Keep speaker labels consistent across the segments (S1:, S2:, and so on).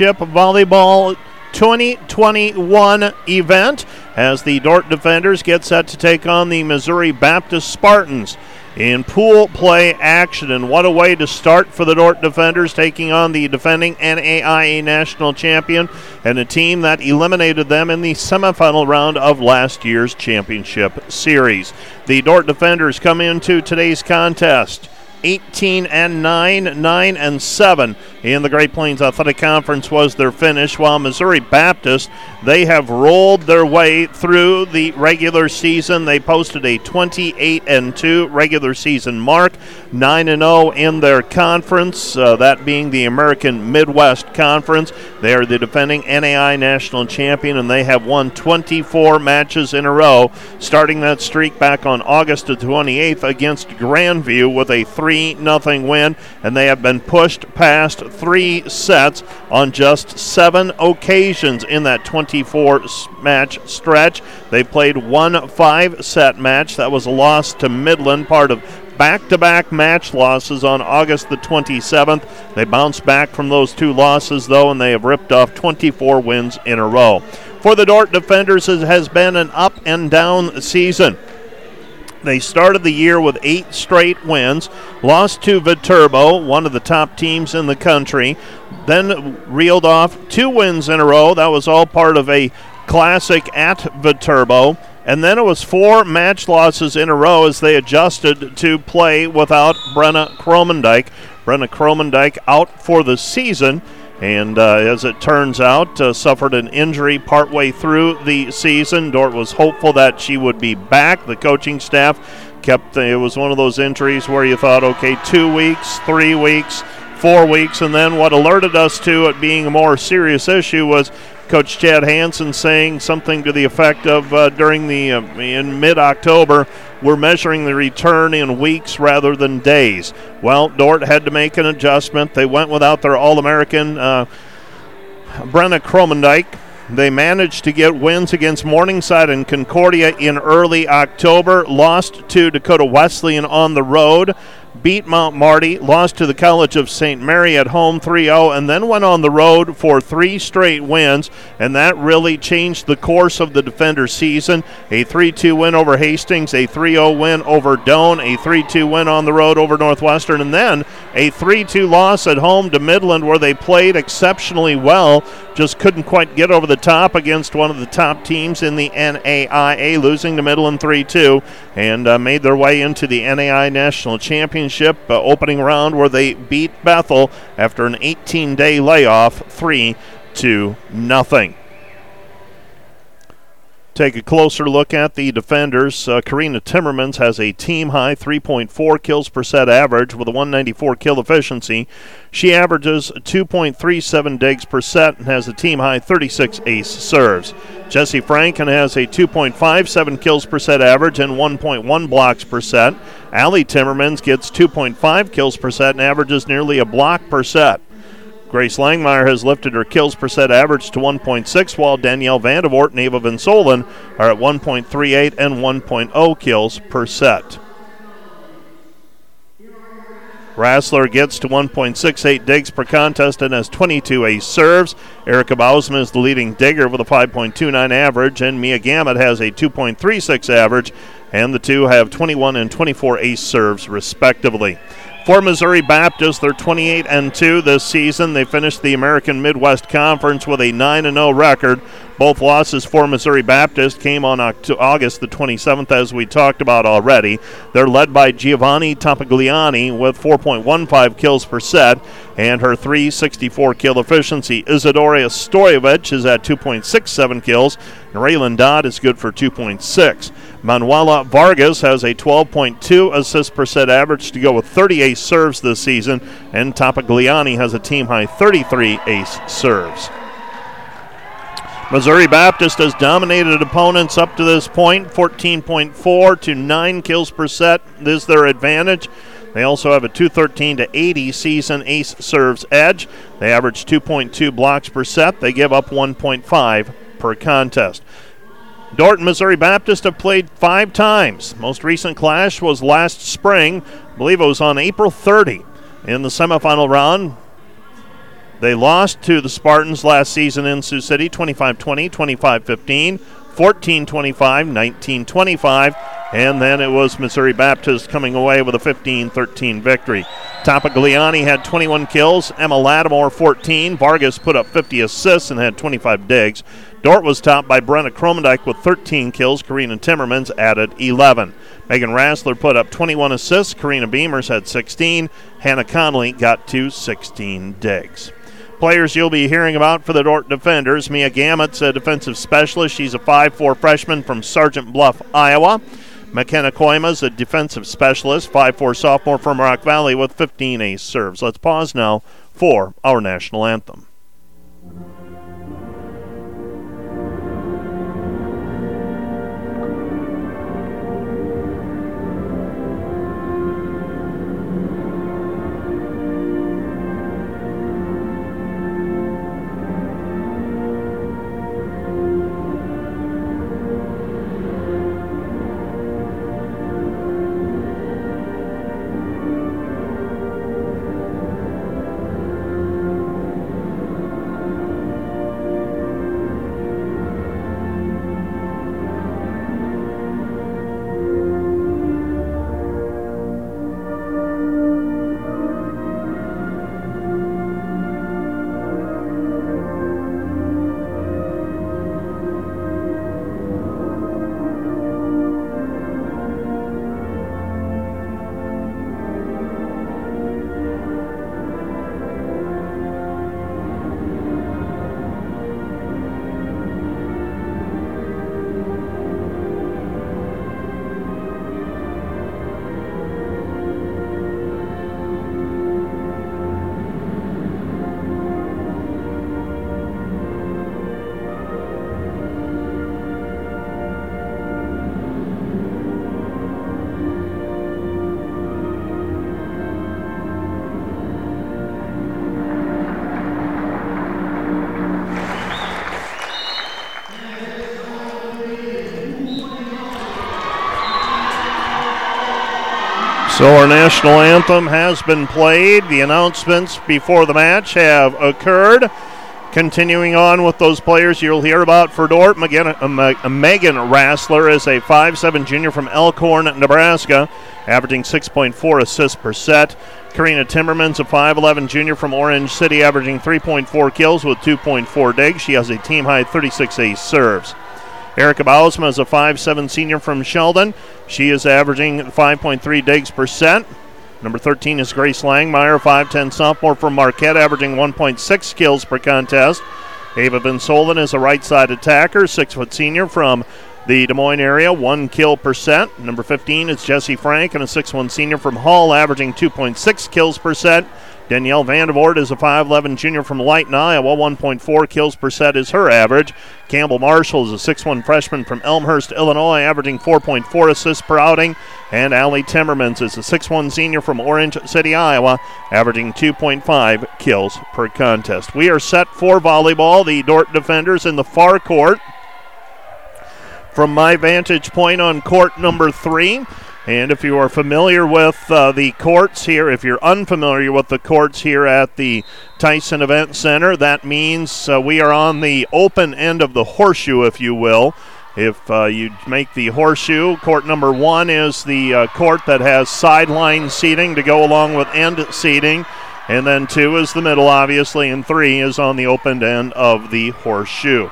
S1: Volleyball 2021 event as the Dordt Defenders get set to take on the Missouri Baptist Spartans in pool play action. And what a way to start for the Dordt Defenders, taking on the defending NAIA national champion and a team that eliminated them in the semifinal round of last year's championship series. The Dordt Defenders come into today's contest 18 and 9, 9 and 7 in the Great Plains Athletic Conference was their finish, while Missouri Baptist, they have rolled their way through the regular season. They posted a 28 and 2 regular season mark, 9 and 0 in their conference, uh, that being the American Midwest Conference. They are the defending NAIA national champion, and they have won 24 matches in a row, starting that streak back on August the 28th against Grandview with a 3 0 win, and they have been pushed past three sets on just seven occasions in that 24 match stretch. They played one five set match. That was a loss to Midland, part of back to back match losses on August the 27th. They bounced back from those two losses, though, and they have ripped off 24 wins in a row. For the Dordt Defenders, it has been an up and down season. They started the year with eight straight wins, lost to Viterbo, one of the top teams in the country, then reeled off two wins in a row. That was all part of a classic at Viterbo. And then it was four match losses in a row as they adjusted to play without Brenna Cromendike. Brenna Cromendike out for the season and uh, as it turns out, uh, suffered an injury partway through the season. Dordt was hopeful that she would be back. The coaching staff kept it was one of those injuries where you thought, okay, two weeks, three weeks, four weeks, and then what alerted us to it being a more serious issue was Coach Chad Hanson saying something to the effect of uh, during the uh, in mid-October, we're measuring the return in weeks rather than days. Well, Dordt had to make an adjustment. They went without their All-American uh, Brenna Cromendike. They managed to get wins against Morningside and Concordia in early October, lost to Dakota Wesleyan on the road beat Mount Marty, lost to the College of St. Mary at home 3 0, and then went on the road for three straight wins, and that really changed the course of the defender season. A 3 2 win over Hastings, a 3 0 win over Doane, a 3 2 win on the road over Northwestern, and then a 3 2 loss at home to Midland, where they played exceptionally well, just couldn't quite get over the top against one of the top teams in the NAIA, losing to Midland 3 2, and uh, made their way into the NAIA National Championship championship uh, opening round where they beat Bethel after an 18 day layoff 3 to nothing. Take a closer look at the defenders. Uh, Karina Timmermans has a team high 3.4 kills per set average with a 194 kill efficiency. She averages 2.37 digs per set and has a team high 36 ace serves. Jesse Franken has a 2.57 kills per set average and 1.1 blocks per set. Allie Timmermans gets 2.5 kills per set and averages nearly a block per set. Grace Langmeyer has lifted her kills per set average to 1.6, while Danielle Vandevort and Ava Van Solen are at 1.38 and 1.0 kills per set. Rassler gets to 1.68 digs per contest and has 22 ace serves. Erica Bausman is the leading digger with a 5.29 average, and Mia Gamet has a 2.36 average, and the two have 21 and 24 ace serves, respectively. For Missouri Baptist, they're 28 and 2 this season. They finished the American Midwest Conference with a 9 0 record. Both losses for Missouri Baptist came on August the 27th, as we talked about already. They're led by Giovanni Tapagliani with 4.15 kills per set and her 364 kill efficiency. Isadora Stoyevich is at 2.67 kills, and Raylan Dodd is good for 2.6. Manuela Vargas has a 12.2 assists per set average to go with 30 ace serves this season, and Tapagliani has a team high 33 ace serves. Missouri Baptist has dominated opponents up to this point 14.4 to 9 kills per set is their advantage. They also have a 213 to 80 season ace serves edge. They average 2.2 blocks per set. They give up 1.5 per contest. Dordt Missouri Baptist have played five times. Most recent clash was last spring. I believe it was on April 30 in the semifinal round. They lost to the Spartans last season in Sioux City 25 20, 25 15, 14 25, 19 25, and then it was Missouri Baptist coming away with a 15 13 victory. Topigliani had 21 kills, Emma Lattimore 14, Vargas put up 50 assists and had 25 digs. Dordt was topped by Brenna Kromendijk with 13 kills. Karina Timmermans added 11. Megan Rassler put up 21 assists. Karina Beamers had 16. Hannah Conley got to 16 digs. Players you'll be hearing about for the Dordt defenders Mia Gammett's a defensive specialist. She's a 5 4 freshman from Sergeant Bluff, Iowa. McKenna Koima's a defensive specialist, 5'4 sophomore from Rock Valley with 15 ace serves. Let's pause now for our national anthem. So our national anthem has been played. The announcements before the match have occurred. Continuing on with those players you'll hear about for Dordt, Megan, uh, Megan Rassler is a 5'7 junior from Elkhorn, Nebraska, averaging 6.4 assists per set. Karina Timmermans, a 5'11 junior from Orange City, averaging 3.4 kills with 2.4 digs. She has a team high 36 ace serves. Erica Bausma is a 5'7 senior from Sheldon. She is averaging 5.3 digs per set. Number 13 is Grace Langmeyer, 5'10 sophomore from Marquette, averaging 1.6 kills per contest. Ava Van Solen is a right side attacker, 6 foot senior from the Des Moines area, one kill per set. Number 15 is Jesse Frank, and a 6'1 senior from Hull, averaging 2.6 kills per set. Danielle Vandervoort is a 5'11 junior from Lytton, Iowa. 1.4 kills per set is her average. Campbell Marshall is a 6'1 freshman from Elmhurst, Illinois, averaging 4.4 assists per outing. And Allie Timmermans is a 6'1 senior from Orange City, Iowa, averaging 2.5 kills per contest. We are set for volleyball. The Dordt defenders in the far court. From my vantage point on court number three, and if you are familiar with uh, the courts here, if you're unfamiliar with the courts here at the Tyson Event Center, that means uh, we are on the open end of the horseshoe, if you will. If uh, you make the horseshoe, court number one is the uh, court that has sideline seating to go along with end seating. And then two is the middle, obviously, and three is on the open end of the horseshoe.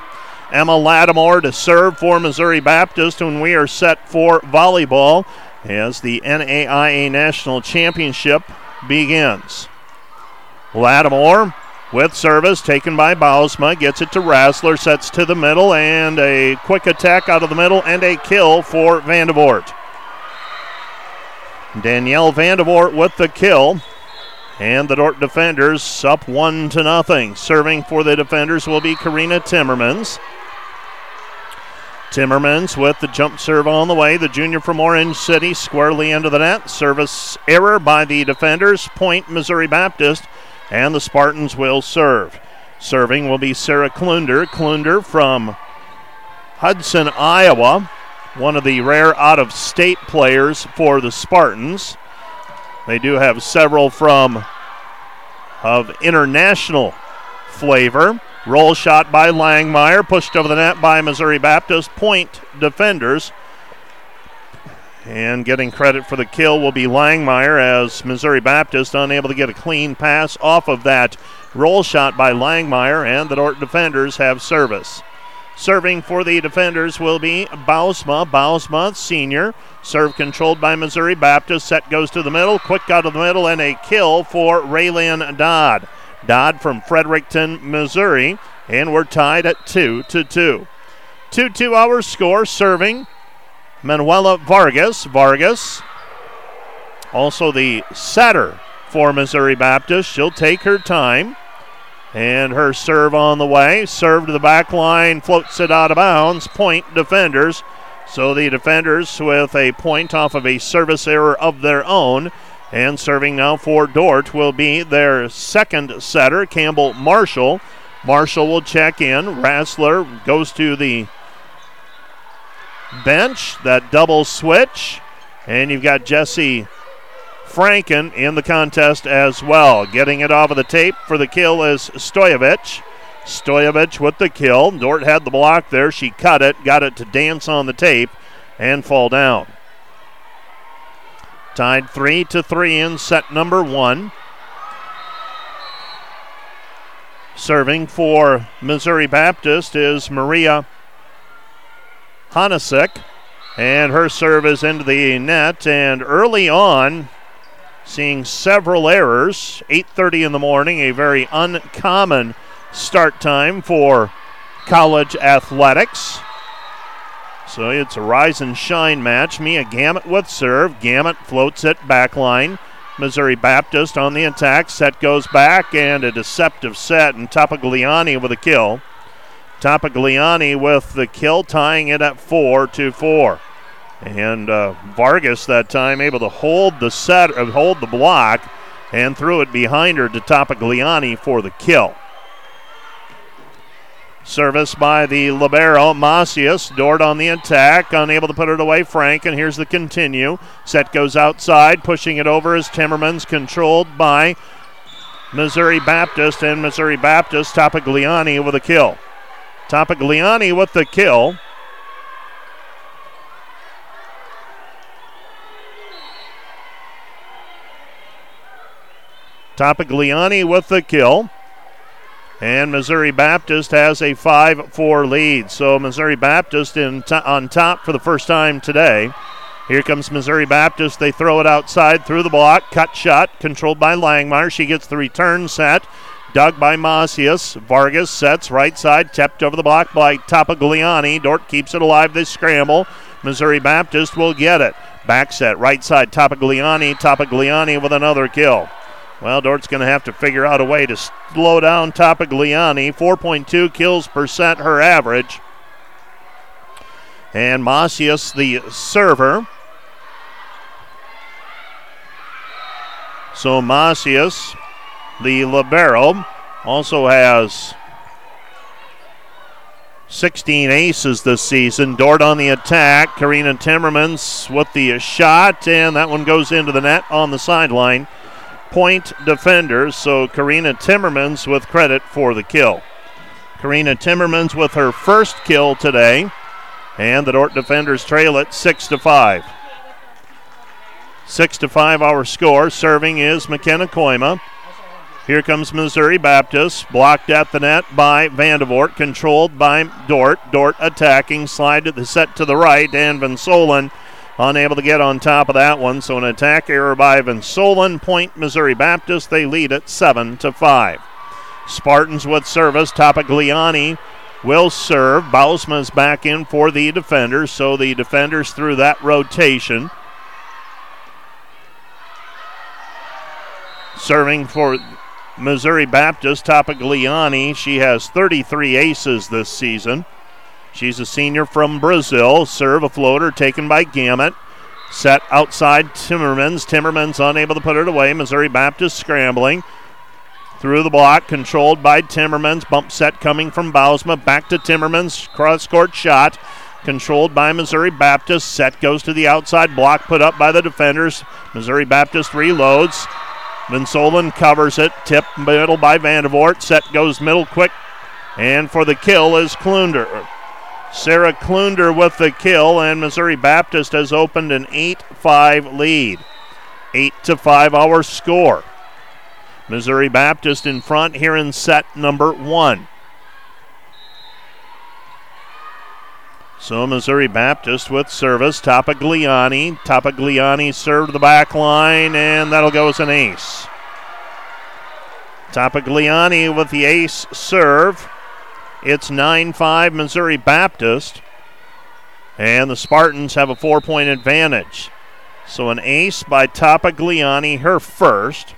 S1: Emma Lattimore to serve for Missouri Baptist when we are set for volleyball as the NAIA National Championship begins. Lattimore with service taken by Bausma, gets it to Rassler, sets to the middle, and a quick attack out of the middle and a kill for Vandevort. Danielle Vandevort with the kill. And the Dordt defenders up one to nothing. Serving for the defenders will be Karina Timmermans. Timmermans with the jump serve on the way. The junior from Orange City squarely into the net. Service error by the defenders. Point Missouri Baptist. And the Spartans will serve. Serving will be Sarah Klunder. Klunder from Hudson, Iowa. One of the rare out of state players for the Spartans. They do have several from of international flavor. Roll shot by Langmeyer, pushed over the net by Missouri Baptist. Point defenders. And getting credit for the kill will be Langmeyer as Missouri Baptist unable to get a clean pass off of that roll shot by Langmeyer, and the Dordt defenders have service. Serving for the defenders will be Bausma. Bausma, senior. Serve controlled by Missouri Baptist. Set goes to the middle. Quick out of the middle and a kill for Raylan Dodd. Dodd from Fredericktown, Missouri. And we're tied at 2 to 2. 2 2 hour score serving Manuela Vargas. Vargas, also the setter for Missouri Baptist. She'll take her time. And her serve on the way. Serve to the back line, floats it out of bounds. Point defenders. So the defenders with a point off of a service error of their own. And serving now for Dordt will be their second setter, Campbell Marshall. Marshall will check in. Rassler goes to the bench. That double switch. And you've got Jesse Franken in the contest as well. Getting it off of the tape for the kill is Stoyevich. Stoyevich with the kill. Dordt had the block there. She cut it, got it to dance on the tape, and fall down. Tied three to three in set number one. Serving for Missouri Baptist is Maria Hanasek. And her serve is into the net. And early on, seeing several errors. 8:30 in the morning, a very uncommon start time for college athletics. So it's a rise and shine match. Mia Gamut with serve. Gamut floats it backline. Missouri Baptist on the attack. Set goes back and a deceptive set, and Topigliani with a kill. Topigliani with the kill, tying it at 4 to 4. And uh, Vargas that time able to hold the set, uh, hold the block, and threw it behind her to Topigliani for the kill. Service by the libero Macias. Dordt on the attack, unable to put it away. Frank, and here's the continue. Set goes outside, pushing it over as Timmermans, controlled by Missouri Baptist, and Missouri Baptist Topigliani with a kill. Topigliani with the kill. Topigliani with the kill. And Missouri Baptist has a 5 4 lead. So Missouri Baptist in t- on top for the first time today. Here comes Missouri Baptist. They throw it outside through the block. Cut shot controlled by Langmeyer. She gets the return set. Dug by Macias. Vargas sets right side. Tapped over the block by Topigliani. Dordt keeps it alive. They scramble. Missouri Baptist will get it. Back set right side. Topigliani. Topigliani with another kill. Well, Dordt's going to have to figure out a way to slow down Topigliani. 4.2 kills percent her average. And Macias, the server. So Macias, the libero, also has 16 aces this season. Dordt on the attack. Karina Timmermans with the shot, and that one goes into the net on the sideline point defenders, so Karina Timmermans with credit for the kill. Karina Timmermans with her first kill today, and the Dordt defenders trail it 6 to 5. 6 to 5 our score. Serving is McKenna Koima. Here comes Missouri Baptist, blocked at the net by Vandevort, controlled by Dordt. Dordt attacking, slide to the set to the right, and Van Solen unable to get on top of that one. So an attack error by Van Solen. Point Missouri Baptist. They lead at 7 to 5. Spartans with service. Topigliani will serve. Bausma's back in for the defenders. So the defenders through that rotation. Serving for Missouri Baptist, Topigliani. She has 33 aces this season. She's a senior from Brazil. Serve a floater taken by Gamet. Set outside Timmermans. Timmermans unable to put it away. Missouri Baptist scrambling. Through the block, controlled by Timmermans. Bump set coming from Bausma. Back to Timmermans. Cross court shot. Controlled by Missouri Baptist. Set goes to the outside block put up by the defenders. Missouri Baptist reloads. Van Solen covers it. Tip middle by Vandevort. Set goes middle quick. And for the kill is Klunder. Sarah Klunder with the kill, and Missouri Baptist has opened an 8 5 lead. 8 to 5 our score. Missouri Baptist in front here in set number one. So Missouri Baptist with service. Topagliani. Topagliani served the back line, and that'll go as an ace. Topagliani with the ace serve. It's 9 5 Missouri Baptist. And the Spartans have a four point advantage. So an ace by Topagliani, her first.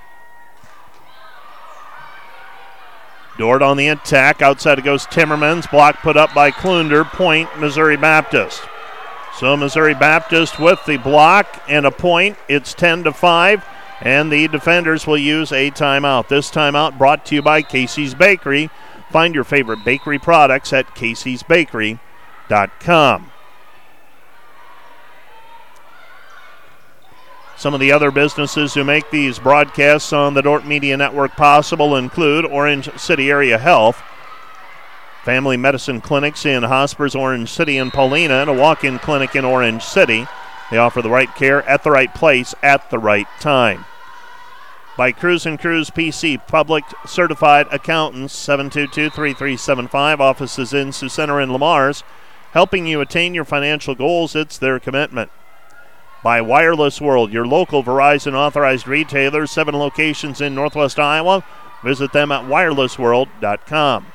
S1: Dordt on the attack. Outside it goes Timmermans. Block put up by Klunder. Point, Missouri Baptist. So Missouri Baptist with the block and a point. It's 10 to 5, and the defenders will use a timeout. This timeout brought to you by Casey's Bakery. Find your favorite bakery products at caseysbakery.com. Some of the other businesses who make these broadcasts on the Dordt Media Network possible include Orange City Area Health, family medicine clinics in Hospers, Orange City, and Paullina, and a walk in clinic in Orange City. They offer the right care at the right place at the right time. By Cruz and Cruz PC, public certified accountants, 722 3375, offices in Sioux Center and Le Mars, helping you attain your financial goals. It's their commitment by Wireless World, your local Verizon authorized retailer, seven locations in Northwest Iowa. Visit them at wirelessworld.com.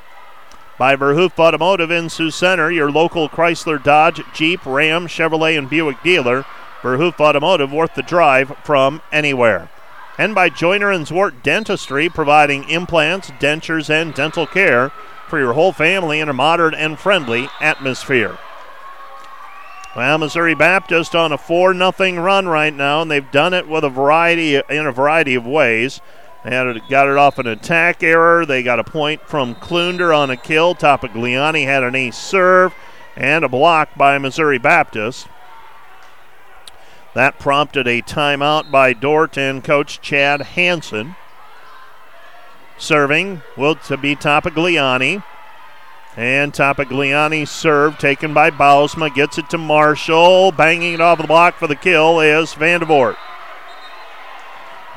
S1: By Verhoof Automotive in Sioux Center, your local Chrysler, Dodge, Jeep, Ram, Chevrolet, and Buick dealer. Verhoof Automotive worth the drive from anywhere. And by Joyner and Zwart Dentistry, providing implants, dentures, and dental care for your whole family in a modern and friendly atmosphere. Well, Missouri Baptist on a 4 0 run right now, and they've done it with a variety in a variety of ways. They had got it off an attack error. They got a point from Klunder on a kill. Topagliani had an ace serve and a block by Missouri Baptist. That prompted a timeout by Dordt and coach Chad Hanson. Serving will to be Topagliani. And Topagliani serve taken by Bausma. Gets it to Marshall. Banging it off the block for the kill is Vandevort.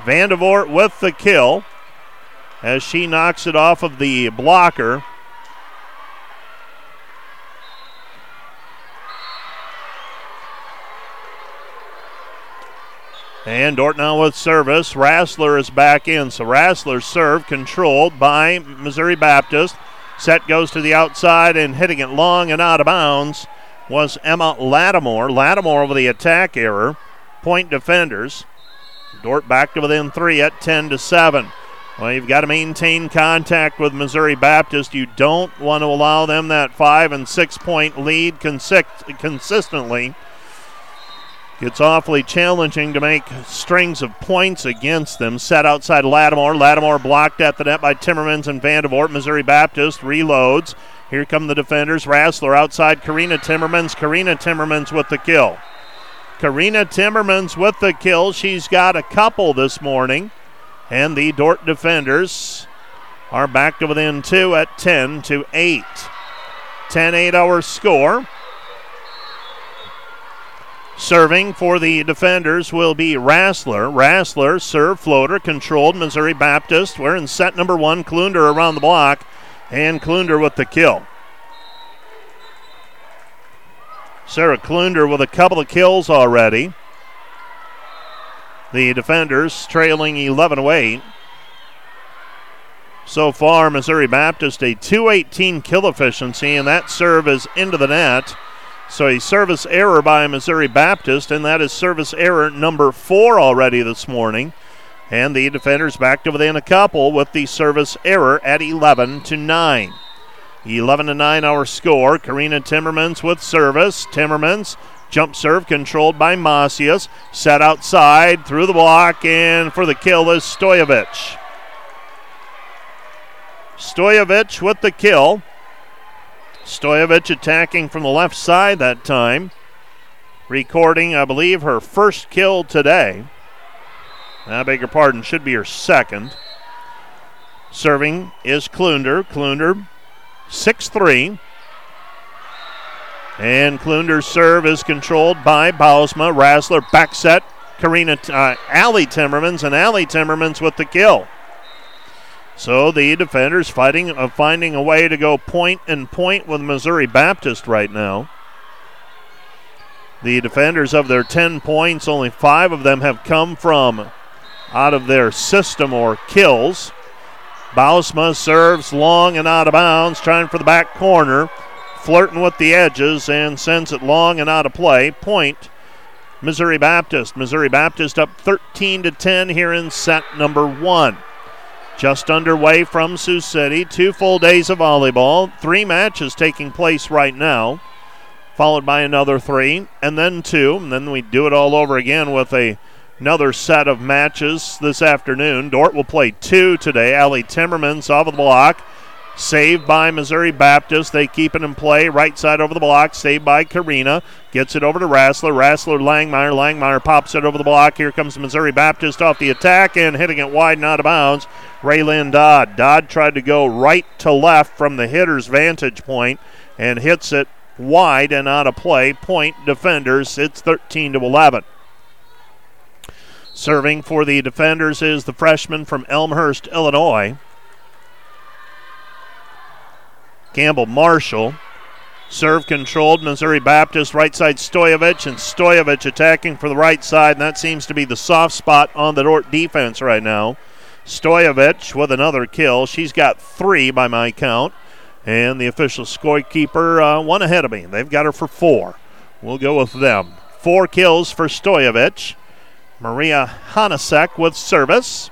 S1: Vandevort with the kill as she knocks it off of the blocker. And Dordt now with service. Rassler is back in. So Rassler's serve controlled by Missouri Baptist. Set goes to the outside and hitting it long and out of bounds was Emma Lattimore. Lattimore with the attack error. Point defenders. Dordt back to within three at 10 to 7. Well, you've got to maintain contact with Missouri Baptist. You don't want to allow them that five and six point lead consist- consistently. It's awfully challenging to make strings of points against them. Set outside Lattimore. Lattimore blocked at the net by Timmermans and Vandevort. Missouri Baptist reloads. Here come the defenders. Rassler outside Karina Timmermans. Karina Timmermans with the kill. Karina Timmermans with the kill. She's got a couple this morning. And the Dordt defenders are back to within two at 10 to 8. 10 8 our score. Serving for the defenders will be Rassler. Rassler, serve floater, controlled Missouri Baptist. We're in set number one. Klunder around the block, and Klunder with the kill. Sarah Klunder with a couple of kills already. The defenders trailing 11 away. So far, Missouri Baptist a 218 kill efficiency, and that serve is into the net. So a service error by Missouri Baptist, and that is service error number four already this morning. And the defenders back to within a couple with the service error at 11 to 9. 11 to 9 our score. Karina Timmermans with service. Timmermans jump serve controlled by Macias. Set outside through the block, and for the kill is Stoyevich. Stoyevich with the kill. Stoyevich attacking from the left side that time. Recording, I believe, her first kill today. I beg your pardon, should be her second. Serving is Klunder. Klunder, 6 3. And Klunder's serve is controlled by Bausma. Rassler back set. Karina uh, Allie Timmermans, and Allie Timmermans with the kill. So the defenders fighting, uh, finding a way to go point and point with Missouri Baptist right now. The defenders of their 10 points, only five of them have come from out of their system or kills. Bausma serves long and out of bounds, trying for the back corner, flirting with the edges, and sends it long and out of play. Point, Missouri Baptist. Missouri Baptist up 13 to 10 here in set number one. Just underway from Sioux City. Two full days of volleyball. Three matches taking place right now, followed by another three, and then two. And then we do it all over again with a another set of matches this afternoon. Dordt will play two today. Allie Timmermans off of the block. Saved by Missouri Baptist. They keep it in play. Right side over the block. Saved by Karina. Gets it over to Rassler. Rassler, Langmeyer. Langmeyer pops it over the block. Here comes Missouri Baptist off the attack and hitting it wide and out of bounds. Raylyn Dodd. Dodd tried to go right to left from the hitter's vantage point and hits it wide and out of play. Point defenders. It's 13 to 11. Serving for the defenders is the freshman from Elmhurst, Illinois. Campbell Marshall. Serve controlled, Missouri Baptist, right side Stoyevich, and Stoyevich attacking for the right side, and that seems to be the soft spot on the Dordt defense right now. Stoyevich with another kill. She's got three by my count, and the official scorekeeper uh, one ahead of me. They've got her for four. We'll go with them. Four kills for Stoyevich. Maria Hanasek with service.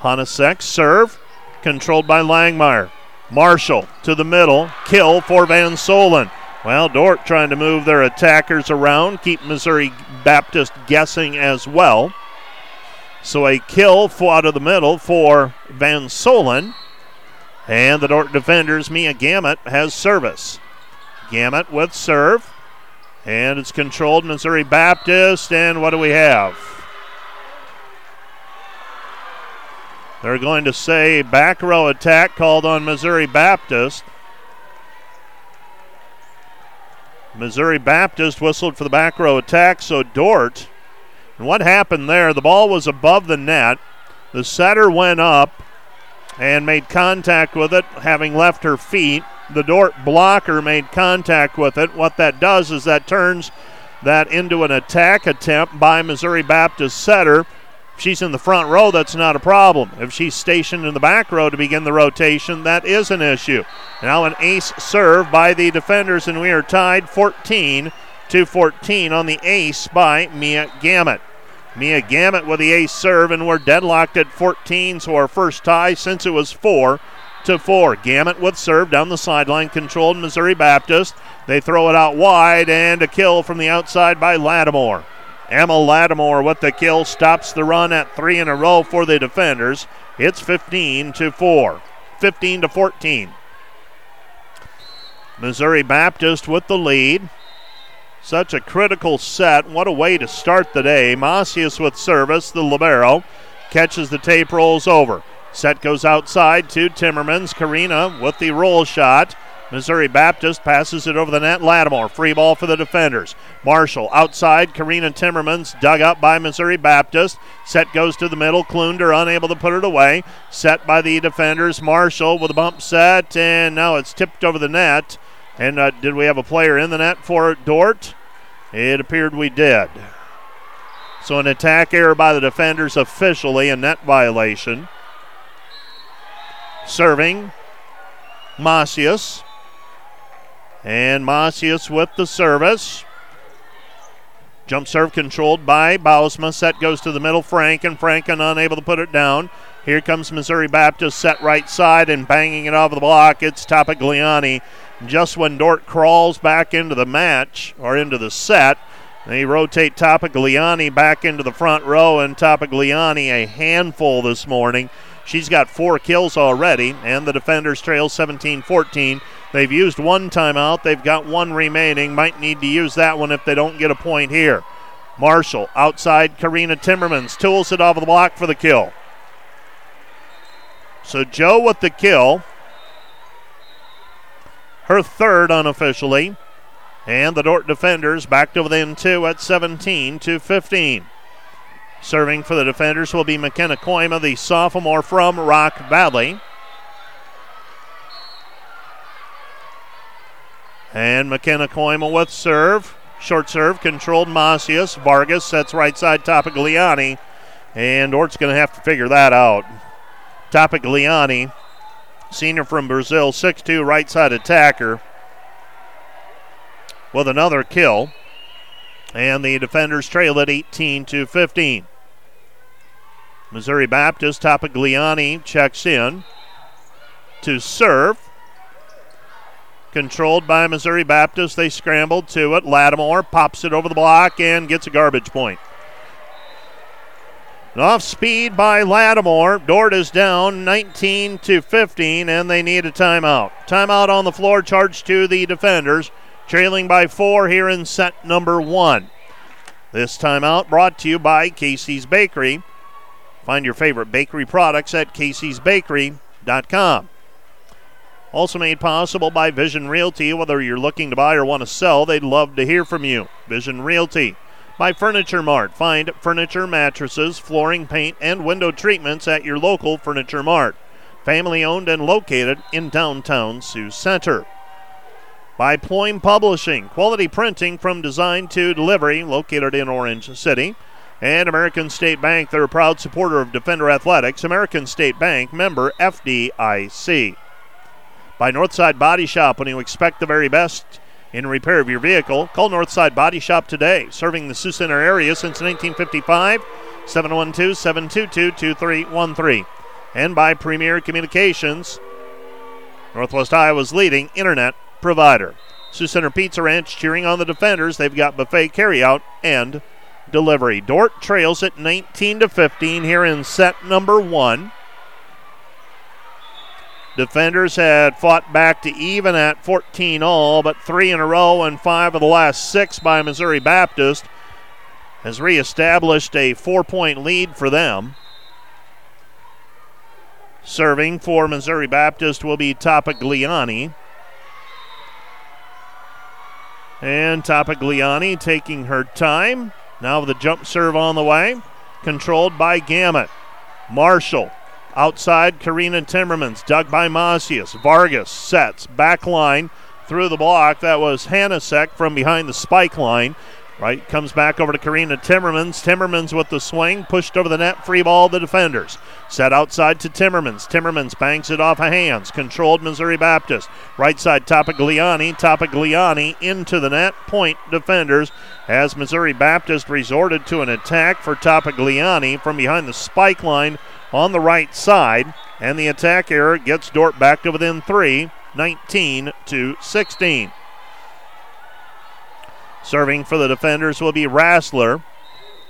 S1: Hanasek serve, controlled by Langmeyer. Marshall to the middle. Kill for Van Solen. Well, Dordt trying to move their attackers around, keep Missouri Baptist guessing as well. So a kill out of the middle for Van Solen. And the Dordt defenders, Mia Gamet, has service. Gamet with serve. And it's controlled Missouri Baptist. And what do we have? They're going to say back row attack called on Missouri Baptist. Missouri Baptist whistled for the back row attack, so Dordt. And what happened there? The ball was above the net. The setter went up and made contact with it, having left her feet. The Dordt blocker made contact with it. What that does is that turns that into an attack attempt by Missouri Baptist setter she's in the front row, that's not a problem. If she's stationed in the back row to begin the rotation, that is an issue. Now an ace serve by the defenders, and we are tied 14 to 14 on the ace by Mia Gamet. Mia Gamet with the ace serve, and we're deadlocked at 14, so our first tie since it was four to four. Gamet with serve down the sideline, controlled Missouri Baptist. They throw it out wide, and a kill from the outside by Lattimore. Emma Lattimore with the kill stops the run at three in a row for the defenders. It's 15 to 4, 15 to 14. Missouri Baptist with the lead. Such a critical set. What a way to start the day. Macias with service, the Libero. Catches the tape, rolls over. Set goes outside to Timmermans. Karina with the roll shot. Missouri Baptist passes it over the net. Lattimore, free ball for the defenders. Marshall outside. Karina Timmermans dug up by Missouri Baptist. Set goes to the middle. Klunder unable to put it away. Set by the defenders. Marshall with a bump set, and now it's tipped over the net. And uh, did we have a player in the net for Dordt? It appeared we did. So an attack error by the defenders, officially a net violation. Serving, Macias. And Macias with the service. Jump serve controlled by Bausma. Set goes to the middle. Frank Franken. Franken unable to put it down. Here comes Missouri Baptist set right side and banging it off the block. It's Topigliani. Just when Dordt crawls back into the match or into the set, they rotate Topigliani back into the front row, and Topigliani a handful this morning. She's got four kills already, and the defenders trail 17 14. They've used one timeout. They've got one remaining. Might need to use that one if they don't get a point here. Marshall outside Karina Timmermans tools it off of the block for the kill. So Joe with the kill. Her third unofficially. And the Dordt defenders back to within two at 17 to 15. Serving for the defenders will be McKenna Koima, the sophomore from Rock Valley. And McKenna Koima with serve. Short serve controlled Macias. Vargas sets right side Topigliani. And Dordt's going to have to figure that out. Topigliani, senior from Brazil, 6'2 right side attacker, with another kill. And the defenders trail at 18 to 15. Missouri Baptist, Topigliani checks in to serve. Controlled by Missouri Baptist. They scrambled to it. Lattimore pops it over the block and gets a garbage point. off speed by Lattimore. Dordt is down 19 to 15, and they need a timeout. Timeout on the floor, charged to the defenders, trailing by four here in set number one. This timeout brought to you by Casey's Bakery. Find your favorite bakery products at caseysbakery.com. Also made possible by Vision Realty. Whether you're looking to buy or want to sell, they'd love to hear from you. Vision Realty. By Furniture Mart. Find furniture, mattresses, flooring, paint, and window treatments at your local Furniture Mart. Family owned and located in downtown Sioux Center. By Pluim Publishing. Quality printing from design to delivery, located in Orange City. And American State Bank, they're a proud supporter of Defender Athletics. American State Bank, member FDIC by Northside Body Shop when you expect the very best in repair of your vehicle. Call Northside Body Shop today, serving the Sioux Center area since 1955. 712 722 2313. And by Premier Communications, Northwest Iowa's leading internet provider. Sioux Center Pizza Ranch cheering on the defenders. They've got buffet carryout and delivery. Dordt trails at 19 to 15 here in set number one. Defenders had fought back to even at 14 all, but three in a row and five of the last six by Missouri Baptist has reestablished a four point lead for them. Serving for Missouri Baptist will be Topigliani. And Topigliani taking her time. Now with the jump serve on the way. Controlled by Gamut. Marshall Outside, Karina Timmermans, dug by Macias. Vargas sets, back line through the block. That was Hanasek from behind the spike line. Right, comes back over to Karina Timmermans. Timmermans with the swing, pushed over the net, free ball the defenders. Set outside to Timmermans. Timmermans bangs it off of hands. Controlled Missouri Baptist. Right side, Topigliani. Topigliani into the net. Point defenders as Missouri Baptist resorted to an attack for Topigliani from behind the spike line on the right side. And the attack error gets Dordt back to within three, 19 to 16. Serving for the defenders will be Rassler.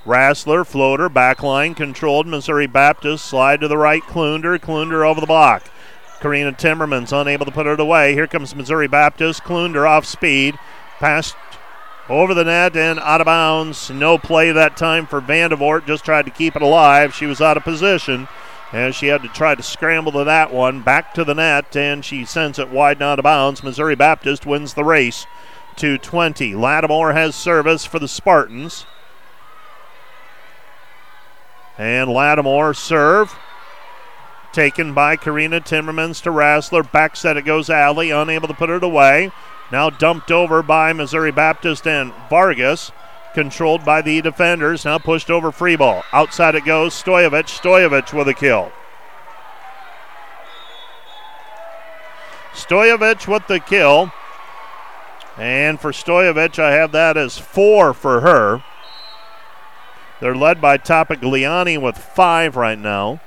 S1: Rassler, floater, backline, controlled. Missouri Baptist, slide to the right. Klunder, Klunder over the block. Karina Timmermans unable to put it away. Here comes Missouri Baptist. Klunder off speed. Passed over the net and out of bounds. No play that time for Vandevort. Just tried to keep it alive. She was out of position as she had to try to scramble to that one. Back to the net and she sends it wide and out of bounds. Missouri Baptist wins the race to 20. Lattimore has service for the Spartans. And Lattimore serve. Taken by Karina Timmermans to Rassler. Back set it goes Allie, unable to put it away. Now dumped over by Missouri Baptist and Vargas. Controlled by the defenders. Now pushed over free ball. Outside it goes. Stoyevich. Stoyevich with a kill. Stoyevich with the kill. And for Stoyevich, I have that as four for her. They're led by Topigliani with five right now.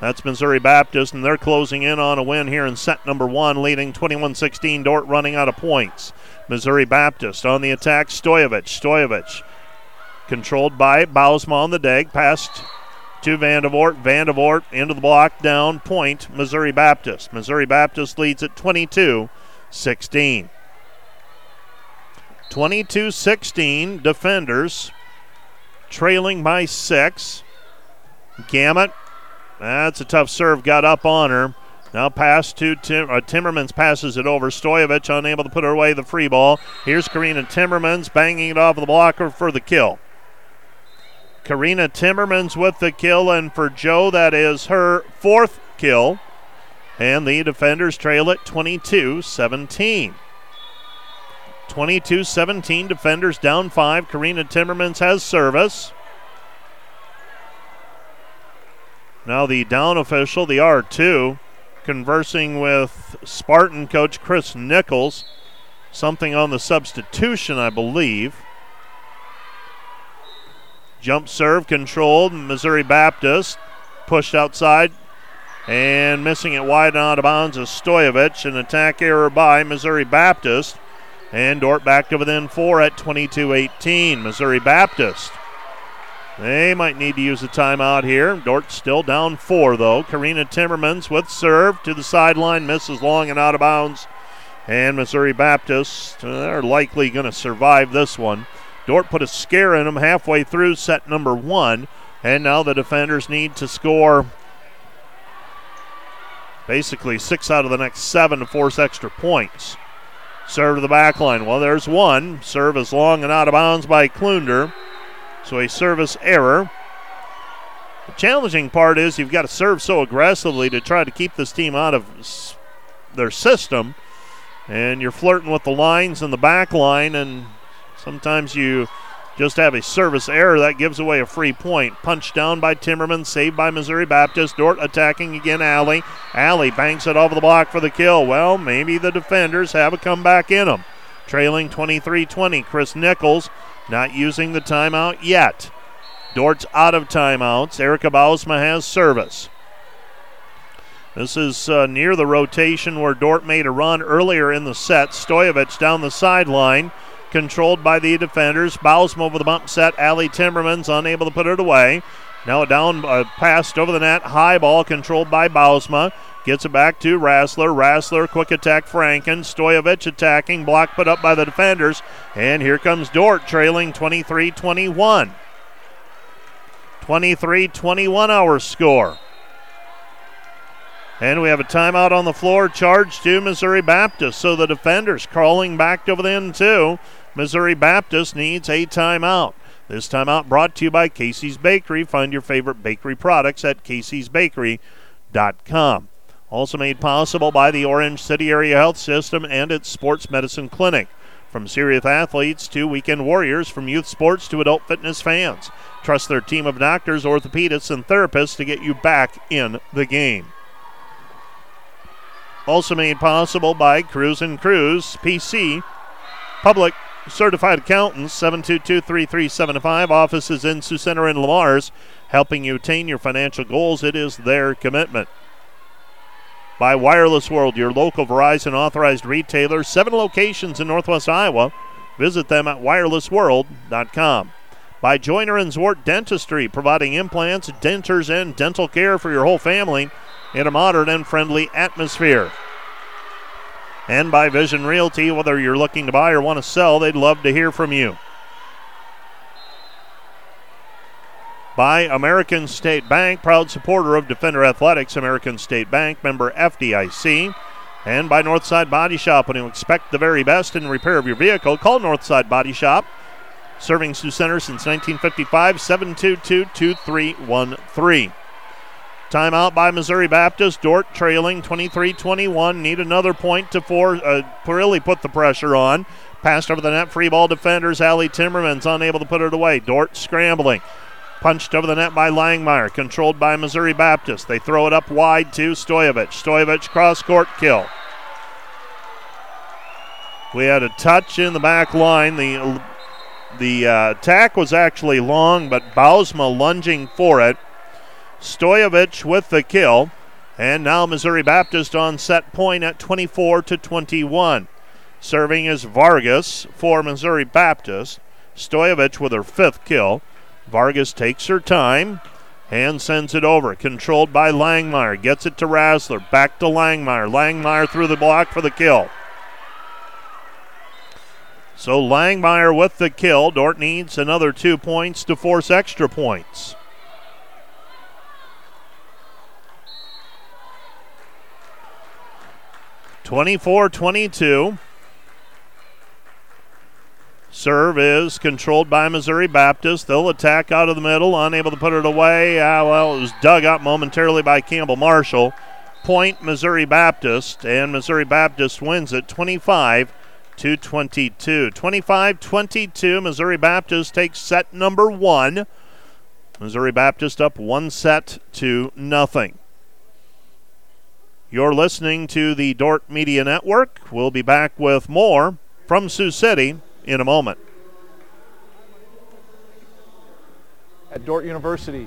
S1: That's Missouri Baptist, and they're closing in on a win here in set number one, leading 21 16. Dordt running out of points. Missouri Baptist on the attack. Stoyevich. Stoyevich controlled by Bausma on the deck. Passed to Vandevort. Vandevort into the block. Down. Point. Missouri Baptist. Missouri Baptist leads at 22 16. 22 16 defenders trailing by six. Gamut. That's a tough serve. Got up on her. Now pass to Tim, uh, Timmermans passes it over. Stoyevich unable to put her away the free ball. Here's Karina Timmermans banging it off the blocker for the kill. Karina Timmermans with the kill, and for Joe, that is her fourth kill. And the defenders trail it 22 17. 22 17, defenders down five. Karina Timmermans has service. Now the down official, the R2, conversing with Spartan coach Chris Nichols. Something on the substitution, I believe. Jump serve controlled. Missouri Baptist pushed outside and missing it wide and out of bounds is Stoyevich. An attack error by Missouri Baptist. And Dordt back to within four at 22 18. Missouri Baptist. They might need to use a timeout here. Dordt still down four, though. Karina Timmermans with serve to the sideline, misses long and out of bounds. And Missouri Baptist, they're likely going to survive this one. Dordt put a scare in them halfway through set number one, and now the defenders need to score basically six out of the next seven to force extra points. Serve to the back line. Well, there's one. Serve is long and out of bounds by Klunder. So a service error. The challenging part is you've got to serve so aggressively to try to keep this team out of their system. And you're flirting with the lines and the back line, and Sometimes you just have a service error that gives away a free point. Punch down by Timmerman, saved by Missouri Baptist. Dordt attacking again, Allie. Allie banks it over the block for the kill. Well, maybe the defenders have a comeback in them. Trailing 23 20. Chris Nichols not using the timeout yet. Dordt's out of timeouts. Erica Bausma has service. This is uh, near the rotation where Dordt made a run earlier in the set. Stoyevich down the sideline controlled by the defenders. Bausma over the bump set. Allie Timmermans unable to put it away. Now a down uh, passed over the net. High ball controlled by Bausma. Gets it back to Rassler. Rassler, quick attack, Franken. Stoyevich attacking. Block put up by the defenders. And here comes Dordt trailing 23 21. 23 21 our score. And we have a timeout on the floor, charged to Missouri Baptist. So the defenders crawling back over the end, too. Missouri Baptist needs a timeout. This timeout brought to you by Casey's Bakery. Find your favorite bakery products at caseysbakery.com. Also made possible by the Orange City Area Health System and its Sports Medicine Clinic. From serious athletes to weekend warriors, from youth sports to adult fitness fans. Trust their team of doctors, orthopedists, and therapists to get you back in the game. Also made possible by Cruz and Cruz PC, Public Certified Accountants, 722 3375. Offices in Sioux Center and Le Mars, helping you attain your financial goals. It is their commitment. By Wireless World, your local Verizon authorized retailer, seven locations in Northwest Iowa. Visit them at wirelessworld.com. By Joyner and Zwart Dentistry, providing implants, dentures, and dental care for your whole family in a modern and friendly atmosphere and by Vision Realty. Whether you're looking to buy or want to sell, they'd love to hear from you. By American State Bank, proud supporter of Defender Athletics, American State Bank, member FDIC. And by Northside Body Shop. When you expect the very best in repair of your vehicle, call Northside Body Shop. Serving Sioux Center since 1955, 722 2313. Timeout by Missouri Baptist. Dordt trailing 23 21. Need another point to four, uh, really put the pressure on. Passed over the net. Free ball defenders. Allie Timmerman's unable to put it away. Dordt scrambling. Punched over the net by Langmeyer. Controlled by Missouri Baptist. They throw it up wide to Stoyevich. Stoyevich cross court kill. We had a touch in the back line. The the uh, attack was actually long, but Bausma lunging for it Stoyevich with the kill. And now Missouri Baptist on set point at 24 to 21. Serving is Vargas for Missouri Baptist. Stoyevich with her fifth kill. Vargas takes her time and sends it over. Controlled by Langmeyer. Gets it to Rassler. Back to Langmeyer. Langmeyer through the block for the kill. So Langmeyer with the kill. Dordt needs another two points to force extra points. Twenty-four, twenty-two. Serve is controlled by Missouri Baptist. They'll attack out of the middle, unable to put it away. Ah, well, it was dug up momentarily by Campbell Marshall. Point Missouri Baptist, and Missouri Baptist wins it 25 to 22. 25 22. Missouri Baptist takes set number one. Missouri Baptist up one set to nothing. You're listening to the Dordt Media Network. We'll be back with more from Sioux City in a moment.
S2: At Dordt University,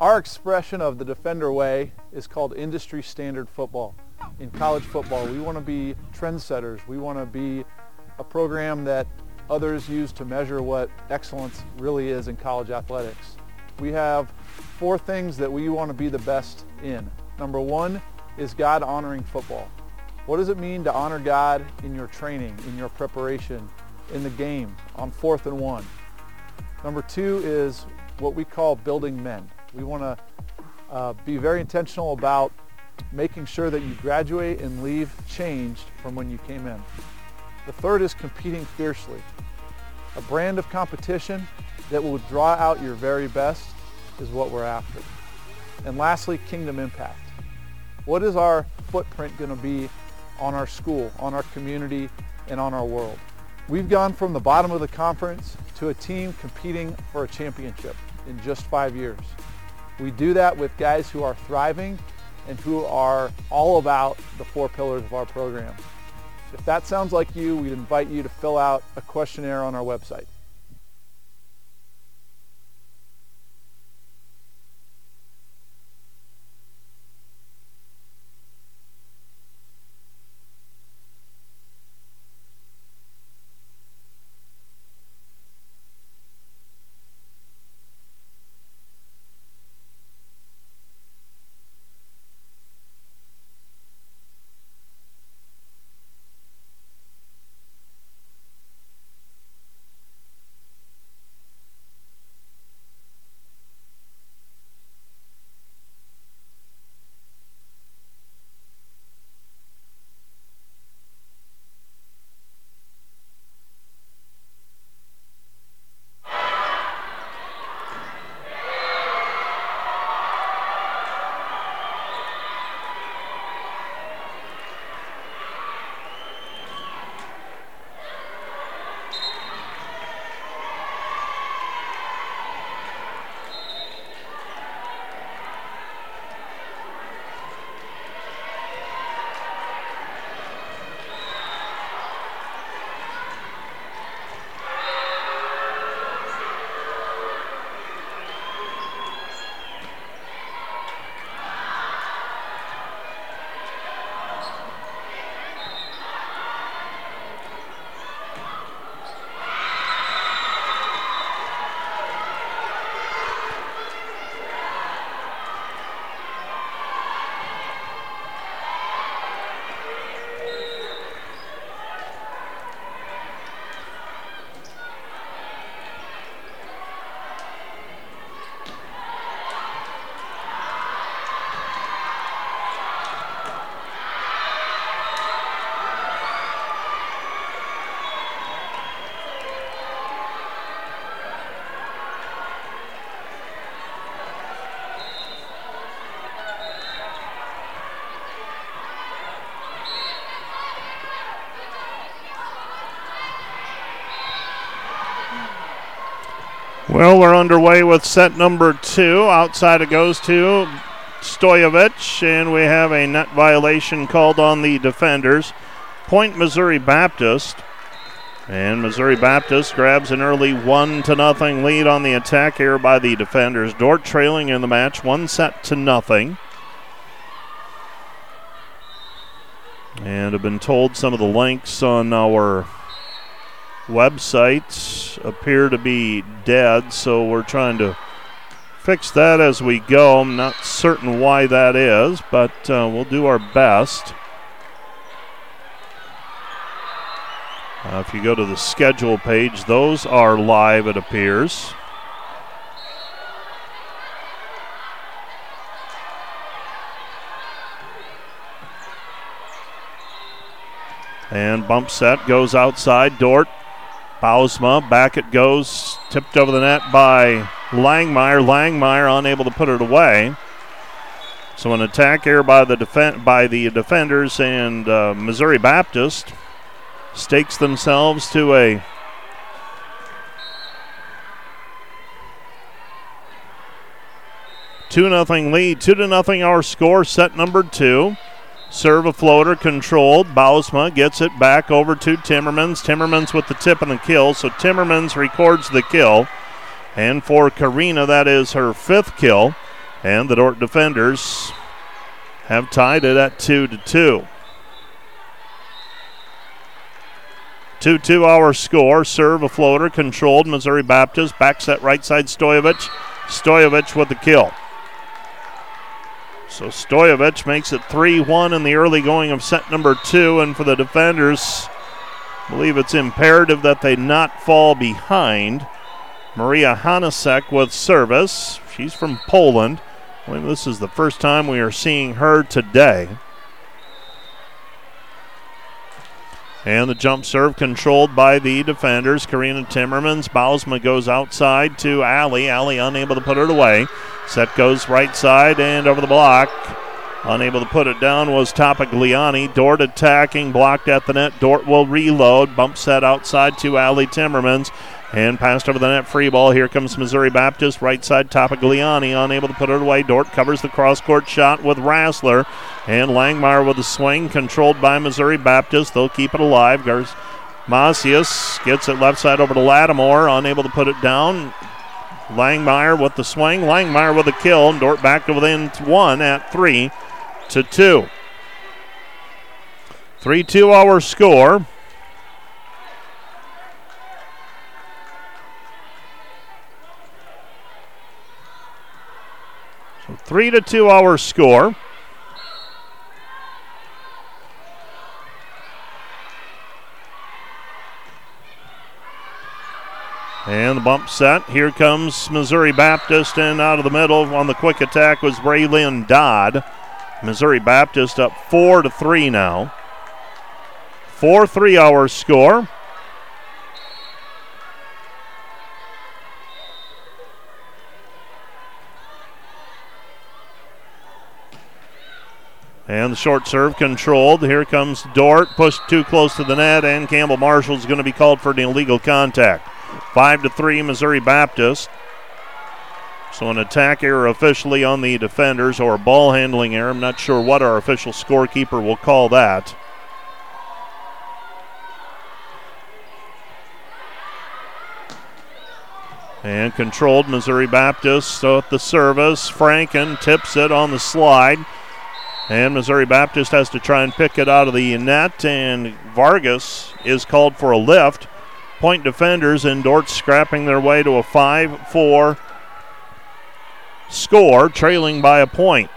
S2: our expression of the Defender Way is called industry standard football in college football. We want to be trendsetters. We want to be a program that others use to measure what excellence really is in college athletics. We have four things that we want to be the best in. Number one is God honoring football. What does it mean to honor God in your training, in your preparation, in the game, on fourth and one? Number two is what we call building men. We want to uh, be very intentional about making sure that you graduate and leave changed from when you came in. The third is competing fiercely. A brand of competition that will draw out your very best is what we're after. And lastly, kingdom impact. What is our footprint going to be on our school, on our community, and on our world? We've gone from the bottom of the conference to a team competing for a championship in just five years. We do that with guys who are thriving and who are all about the four pillars of our program. If that sounds like you, we'd invite you to fill out a questionnaire on our website.
S1: Well, we're underway with set number two. Outside it goes to Stoyevich, and we have a net violation called on the defenders. Point Missouri Baptist. And Missouri Baptist grabs an early one to nothing lead on the attack here by the defenders. Dordt trailing in the match, one set to nothing. And have been told some of the links on our websites appear to be dead, so we're trying to fix that as we go. I'm not certain why that is, but uh, we'll do our best. Uh, if you go to the schedule page, those are live, it appears. And bump set goes outside. Dordt, Bausma, back it goes. Tipped over the net by Langmeyer. Langmeyer unable to put it away. So an attack here by the by the defenders and uh, Missouri Baptist stakes themselves to a two nothing lead. Two to nothing our score. Set number two. Serve a floater controlled. Bausma gets it back over to Timmermans. Timmermans with the tip and the kill. So Timmermans records the kill. And for Karina, that is her fifth kill. And the Dordt defenders have tied it at 2 to 2. 2 2 hour score. Serve a floater controlled. Missouri Baptist. Back set right side Stoyevich. Stoyevich with the kill. So Stoyevich makes it 3 1 in the early going of set number two. And for the defenders, I believe it's imperative that they not fall behind. Maria Hanasek with service. She's from Poland. I believe this is the first time we are seeing her today. And the jump serve controlled by the defenders. Karina Timmermans. Bausma goes outside to Allie. Allie unable to put it away. Set goes right side and over the block. Unable to put it down was Topagliani. Dordt attacking, blocked at the net. Dordt will reload. Bump set outside to Allie Timmermans. And passed over the net, free ball. Here comes Missouri Baptist, right side, Topagliani, unable to put it away. Dordt covers the cross court shot with Rassler. And Langmeyer with a swing, controlled by Missouri Baptist. They'll keep it alive. Gars- Macias gets it left side over to Lattimore, unable to put it down. Langmeyer with the swing. Langmeyer with a kill. And Dordt back to within one at three to two. 3 2 hour score. 3 to 2 hour score. And the bump set. Here comes Missouri Baptist, and out of the middle on the quick attack was Braylon Dodd. Missouri Baptist up four to three now. Four three hour score. And the short serve controlled. Here comes Dordt, pushed too close to the net, and Campbell Marshall is going to be called for an illegal contact. Five to three, Missouri Baptist. So an attack error officially on the defenders or a ball handling error. I'm not sure what our official scorekeeper will call that. And controlled Missouri Baptist so at the service. Franken tips it on the slide. And Missouri Baptist has to try and pick it out of the net. And Vargas is called for a lift. Point defenders and Dordt scrapping their way to a 5 4 score, trailing by a point.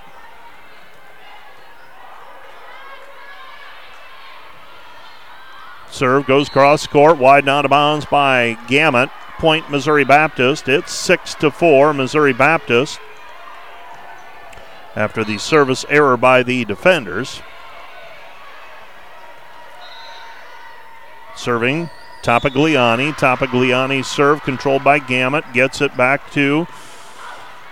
S1: Serve goes cross court, wide out of bounds by Gamet. Point Missouri Baptist. It's six to four Missouri Baptist. After the service error by the defenders. Serving Topagliani. Topagliani serve controlled by Gamet. Gets it back to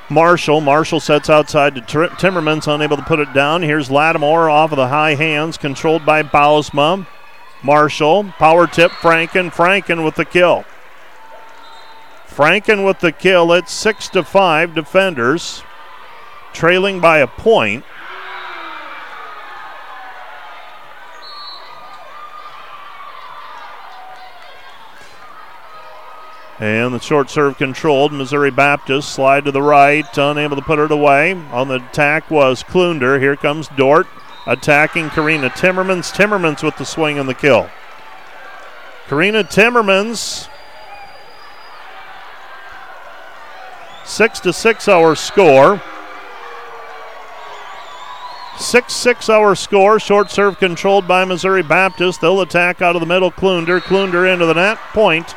S1: Marshall. Marshall sets outside to Timmermans, unable to put it down. Here's Lattimore off of the high hands, controlled by Bausma. Marshall, power tip, Franken. Franken with the kill. Franken with the kill. It's six to five defenders, trailing by a point. And the short serve controlled. Missouri Baptist slide to the right, unable to put it away. On the attack was Klunder. Here comes Dordt attacking Karina Timmermans. Timmermans with the swing and the kill. Karina Timmermans. Six to six hour score. 6 6 hour score. Short serve controlled by Missouri Baptist. They'll attack out of the middle. Klunder. Klunder into the net. Point.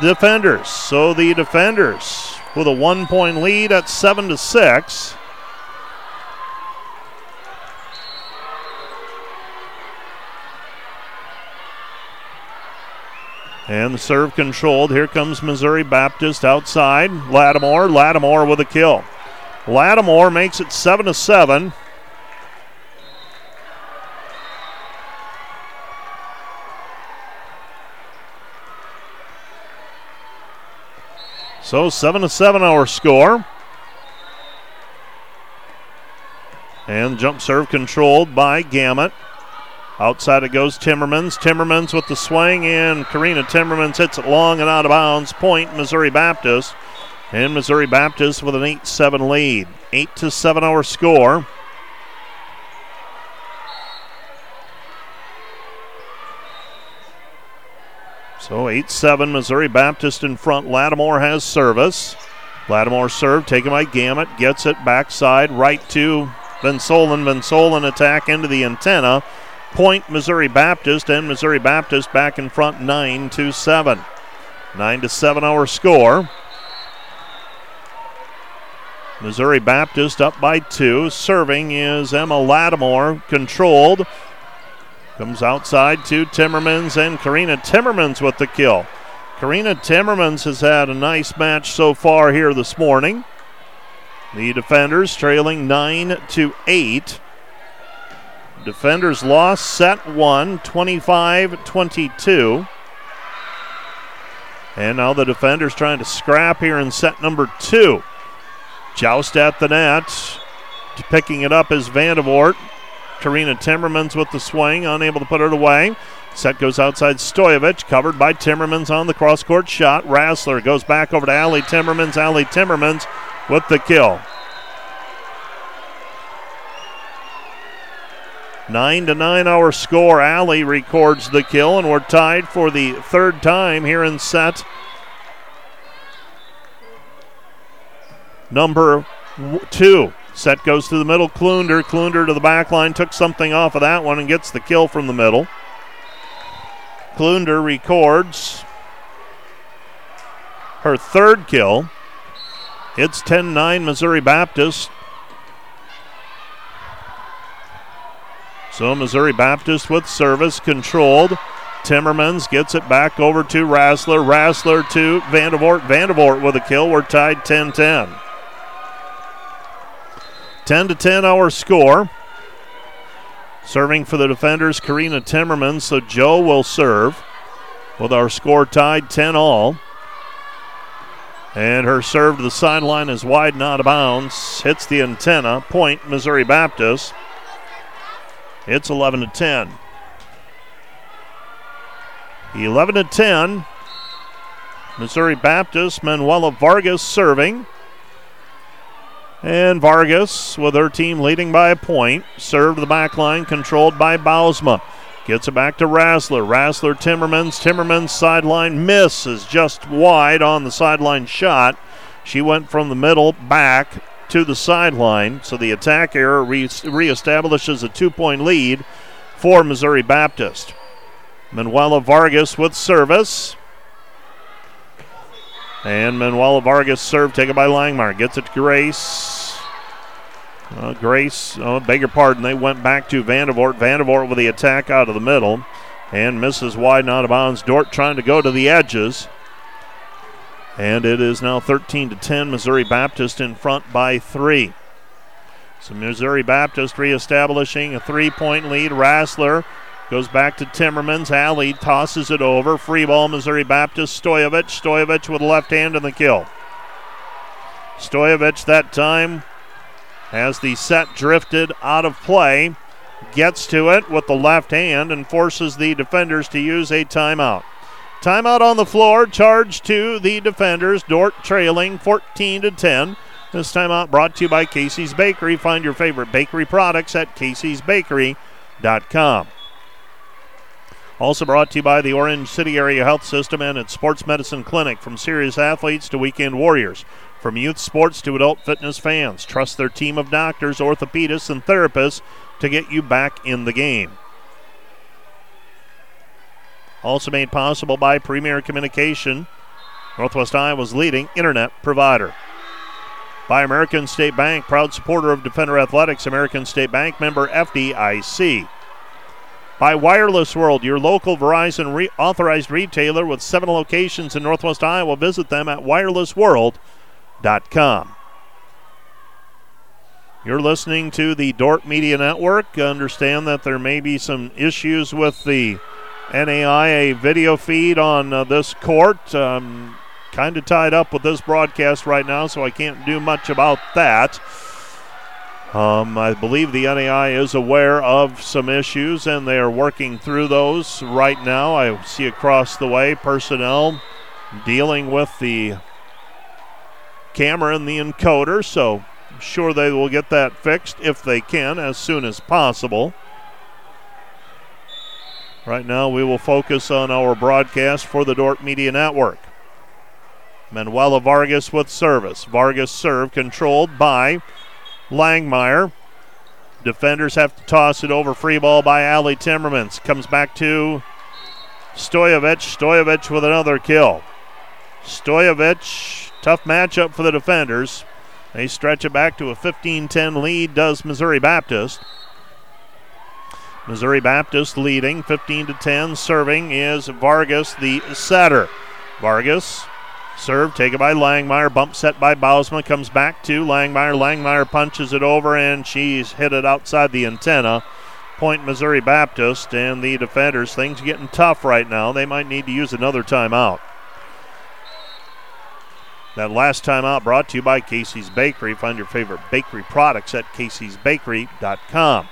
S1: Defenders. So the defenders with a one point lead at 7 to 6. And the serve controlled. Here comes Missouri Baptist outside. Lattimore. Lattimore with a kill. Lattimore makes it 7 to 7. So 7 to 7 our score. And jump serve controlled by Gamut. Outside it goes Timmermans. Timmermans with the swing, and Karina Timmermans hits it long and out of bounds. Point Missouri Baptist. And Missouri Baptist with an 8 7 lead. 8 to 7 hour score. So 8 7, Missouri Baptist in front. Lattimore has service. Lattimore serve taken by Gamut, Gets it backside right to. Van Solen attack into the antenna. Point Missouri Baptist and Missouri Baptist back in front 9 to 7. 9 to 7 our score. Missouri Baptist up by two. Serving is Emma Lattimore. Controlled. Comes outside to Timmermans and Karina Timmermans with the kill. Karina Timmermans has had a nice match so far here this morning. The defenders trailing 9 to 8. Defenders lost set one, 25 22. And now the defenders trying to scrap here in set number two. Joust at the net. Picking it up is Vandevort. Karina Timmermans with the swing, unable to put it away. Set goes outside Stoyevich, covered by Timmermans on the cross court shot. Rassler goes back over to Allie Timmermans. Allie Timmermans with the kill. Nine to nine our score. Allie records the kill, and we're tied for the third time here in set number two. Set goes to the middle. Klunder. Klunder to the back line. Took something off of that one and gets the kill from the middle. Klunder records her third kill. It's 10 9 Missouri Baptist. So Missouri Baptist with service controlled. Timmermans gets it back over to Rassler. Rassler to Vandevort. Vandevort with a kill. We're tied 10 10. 10 to 10 our score. Serving for the defenders, Karina Timmerman. So Joe will serve with our score tied 10 all. And her serve to the sideline is wide and out of bounds. Hits the antenna. Point Missouri Baptist. It's 11 to 10. 11 to 10. Missouri Baptist, Manuela Vargas serving. And Vargas, with her team leading by a point, served the back line, controlled by Bausma. Gets it back to Rassler. Rassler, Timmermans. Timmermans sideline miss is just wide on the sideline shot. She went from the middle back to the sideline. So the attack error re- reestablishes a two point lead for Missouri Baptist. Manuela Vargas with service. And Manuela Vargas serve taken by Langmeyer. Gets it to Grace. Uh, Grace, oh, beg your pardon, they went back to Vandevort. Vandevort with the attack out of the middle and misses wide and out of bounds. Dordt trying to go to the edges. And it is now 13 to 10. Missouri Baptist in front by three. So Missouri Baptist reestablishing a three point lead. Rassler goes back to Timmermans. Allie tosses it over. Free ball, Missouri Baptist. Stoyevich. Stoyevich with left hand in the kill. Stoyevich that time has the set drifted out of play. Gets to it with the left hand and forces the defenders to use a timeout. Timeout on the floor, charge to the defenders. Dordt trailing 14 to 10. This timeout brought to you by Casey's Bakery. Find your favorite bakery products at caseysbakery.com. Also brought to you by the Orange City Area Health System and its Sports Medicine Clinic. From serious athletes to weekend warriors, From youth sports to adult fitness fans, trust their team of doctors, orthopedists, and therapists to get you back in the game. Also made possible by Premier Communication, Northwest Iowa's leading internet provider. By American State Bank, proud supporter of Defender Athletics, American State Bank member FDIC. By Wireless World, your local Verizon re- authorized retailer with seven locations in Northwest Iowa. Visit them at wirelessworld.com. You're listening to the Dordt Media Network. Understand that there may be some issues with the NAIA video feed on uh, this court. Um, kind of tied up with this broadcast right now, so I can't do much about that. Um, I believe the NAI is aware of some issues and they are working through those right now. I see across the way personnel dealing with the camera and the encoder, so I'm sure they will get that fixed if they can as soon as possible. Right now, we will focus on our broadcast for the Dordt Media Network. Manuela Vargas with service. Vargas serve controlled by Langmeyer. Defenders have to toss it over. Free ball by Allie Timmermans. Comes back to Stoyevich. Stoyevich with another kill. Stoyevich, tough matchup for the defenders. They stretch it back to a 15 10 lead, does Missouri Baptist. Missouri Baptist leading 15 to 10. Serving is Vargas, the setter. Vargas Serve taken by Langmeyer. Bump set by Bausma. Comes back to Langmeyer. Langmeyer punches it over and she's hit it outside the antenna. Point Missouri Baptist and the defenders. Things getting tough right now. They might need to use another timeout. That last timeout brought to you by Casey's Bakery. Find your favorite bakery products at caseysbakery.com.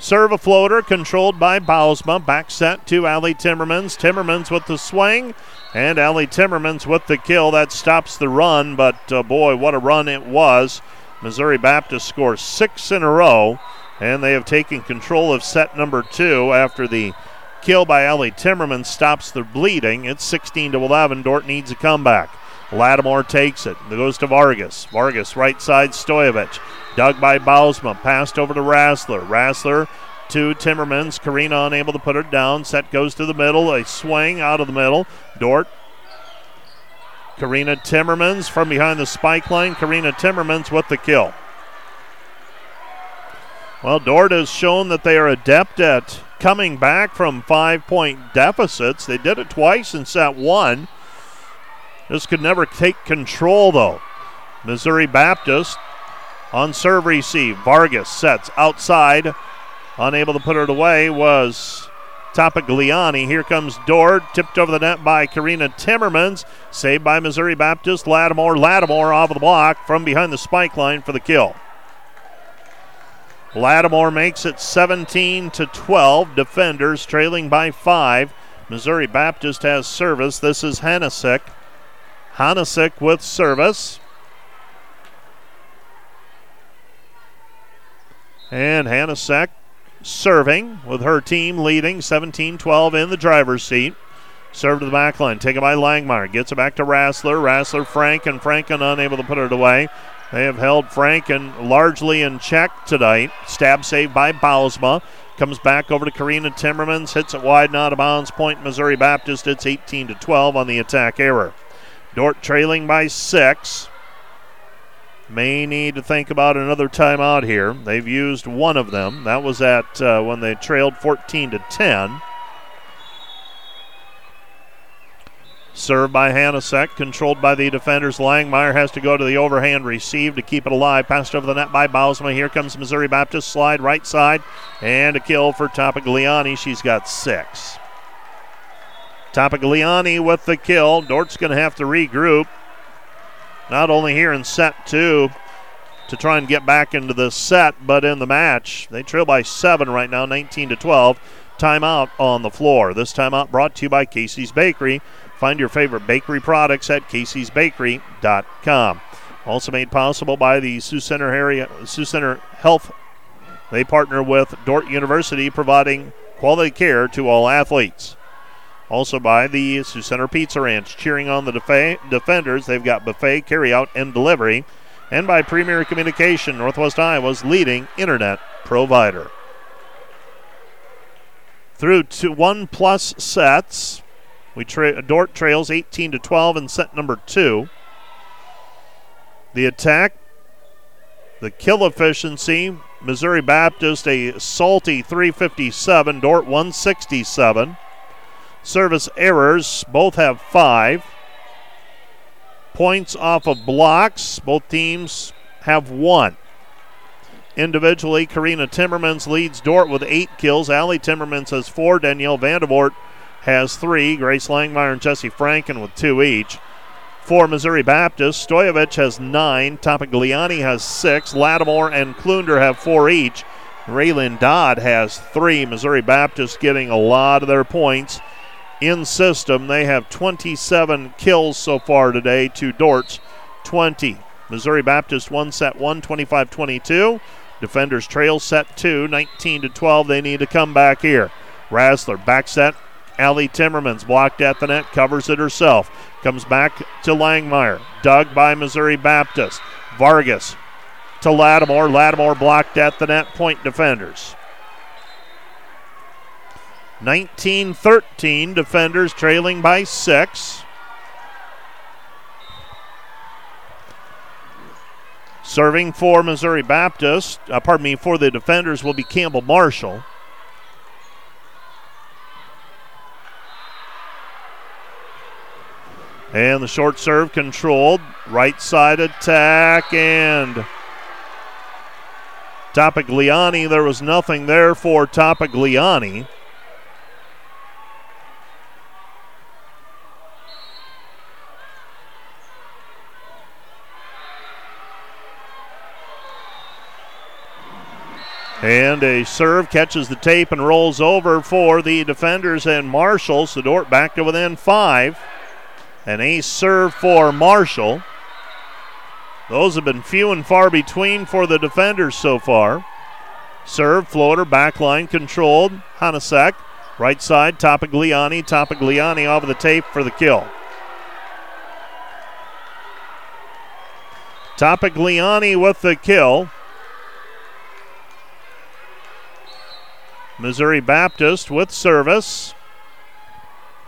S1: Serve a floater controlled by Bausma. Back set to Allie Timmermans. Timmermans with the swing. And Allie Timmermans with the kill. That stops the run, but uh, boy, what a run it was. Missouri Baptist scores six in a row, and they have taken control of set number two after the kill by Allie Timmermans stops the bleeding. It's 16 to 11. Dordt needs a comeback. Lattimore takes it. It goes to Vargas. Vargas right side Stoyevich. Dug by Bausma. Passed over to Rassler. Rassler to Timmermans. Karina unable to put it down. Set goes to the middle. A swing out of the middle. Dordt. Karina Timmermans from behind the spike line. Karina Timmermans with the kill. Well, Dordt has shown that they are adept at coming back from five point deficits. They did it twice in set one. This could never take control, though. Missouri Baptist on serve receive. Vargas sets outside Unable to put it away was Topigliani. Here comes Dordt, tipped over the net by Karina Timmermans. Saved by Missouri Baptist. Lattimore, Lattimore off of the block from behind the spike line for the kill. Lattimore makes it 17 to 12. Defenders trailing by five. Missouri Baptist has service. This is Hanasick. Hanasick with service. And Hanasick serving with her team leading 17 12 in the driver's seat. Serve to the back line, taken by Langmeyer. Gets it back to Rassler. Rassler, Frank, and Franken unable to put it away. They have held Franken largely in check tonight. Stab save by Bausma. Comes back over to Karina Timmermans. Hits it wide, not a bounds. Point Missouri Baptist. It's 18 to 12 on the attack error. Dordt trailing by six may need to think about another timeout here. They've used one of them. That was at uh, when they trailed 14 to 10. Served by Hanasek, controlled by the defenders. Langmeyer has to go to the overhand receive to keep it alive. Passed over the net by Bausma. Here comes Missouri Baptist. Slide right side. And a kill for Topigliani. She's got six. Topigliani with the kill. Dordt's going to have to regroup not only here in set two to try and get back into the set, but in the match. They trail by seven right now, 19 to 12. Timeout on the floor. This timeout brought to you by Casey's Bakery. Find your favorite bakery products at caseysbakery.com. Also made possible by the Sioux Center area, Sioux Center Health. They partner with Dordt University, providing quality care to all athletes. Also by the Sioux Center Pizza Ranch, cheering on the def- defenders. They've got buffet, carryout, and delivery. And by Premier Communication, Northwest Iowa's leading internet provider. Through to one plus sets, we tra- Dordt trails 18 to 12 in set number two. The attack, the kill efficiency, Missouri Baptist a salty 357, Dordt 167. Service errors, both have five. Points off of blocks, both teams have one. Individually, Karina Timmermans leads Dordt with eight kills. Allie Timmermans has four. Danielle Vandervoort has three. Grace Langmeyer and Jesse Franken with two each. For Missouri Baptist, Stojovich has nine. Topigliani has six. Lattimore and Klunder have four each. Raylan Dodd has three. Missouri Baptist getting a lot of their points in system. They have 27 kills so far today to Dordt's 20. Missouri Baptist one set one, 25 22. Defenders trail set two, 19 to 12. They need to come back here. Rassler back set. Allie Timmermans blocked at the net, covers it herself. Comes back to Langmeyer. Dug by Missouri Baptist. Vargas to Lattimore. Lattimore blocked at the net. Point defenders. 19 13. Defenders trailing by six. Serving for Missouri Baptist, uh, pardon me, for the defenders will be Campbell Marshall. And the short serve controlled. Right side attack and Topigliani. There was nothing there for Topigliani. And a serve catches the tape and rolls over for the defenders and Marshall. Sedort back to within five. An ace serve for Marshall. Those have been few and far between for the defenders so far. Serve, floater, backline controlled. Hanasek, right side, Topigliani. Topigliani off of the tape for the kill. Topigliani with the kill. Missouri Baptist with service.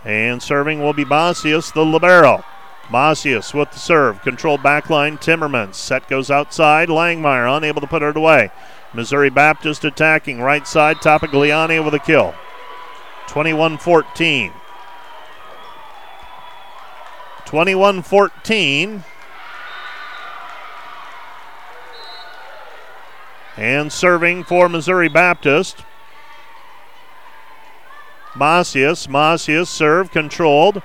S1: And serving will be Macias, the Libero. Macias with the serve. Controlled backline, Timmermans. Set goes outside. Langmeyer unable to put it away. Missouri Baptist attacking right side. Topigliani with a kill. 21 14. 21 14. And serving for Missouri Baptist. Macias. Macias serve controlled.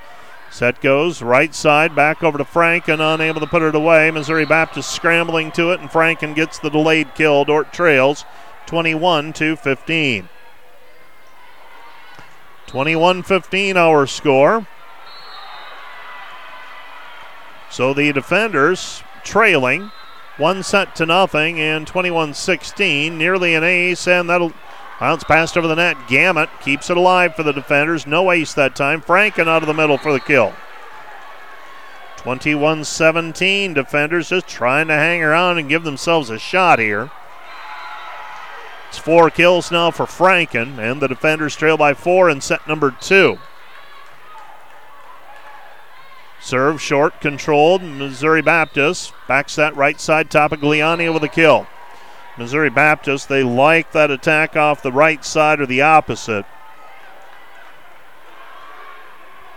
S1: Set goes right side back over to Franken, unable to put it away. Missouri Baptist scrambling to it, and Franken gets the delayed kill. Dordt trails 21 to 15. 21 15 our score. So the defenders trailing one set to nothing in 21 16, nearly an ace, and that'll Bounce passed over the net. Gamut keeps it alive for the defenders. No ace that time. Franken out of the middle for the kill. 21 17. Defenders just trying to hang around and give themselves a shot here. It's four kills now for Franken, and the defenders trail by four in set number two. Serve short, controlled. Missouri Baptist backs that right side. Topigliani with a kill. Missouri Baptist, they like that attack off the right side or the opposite.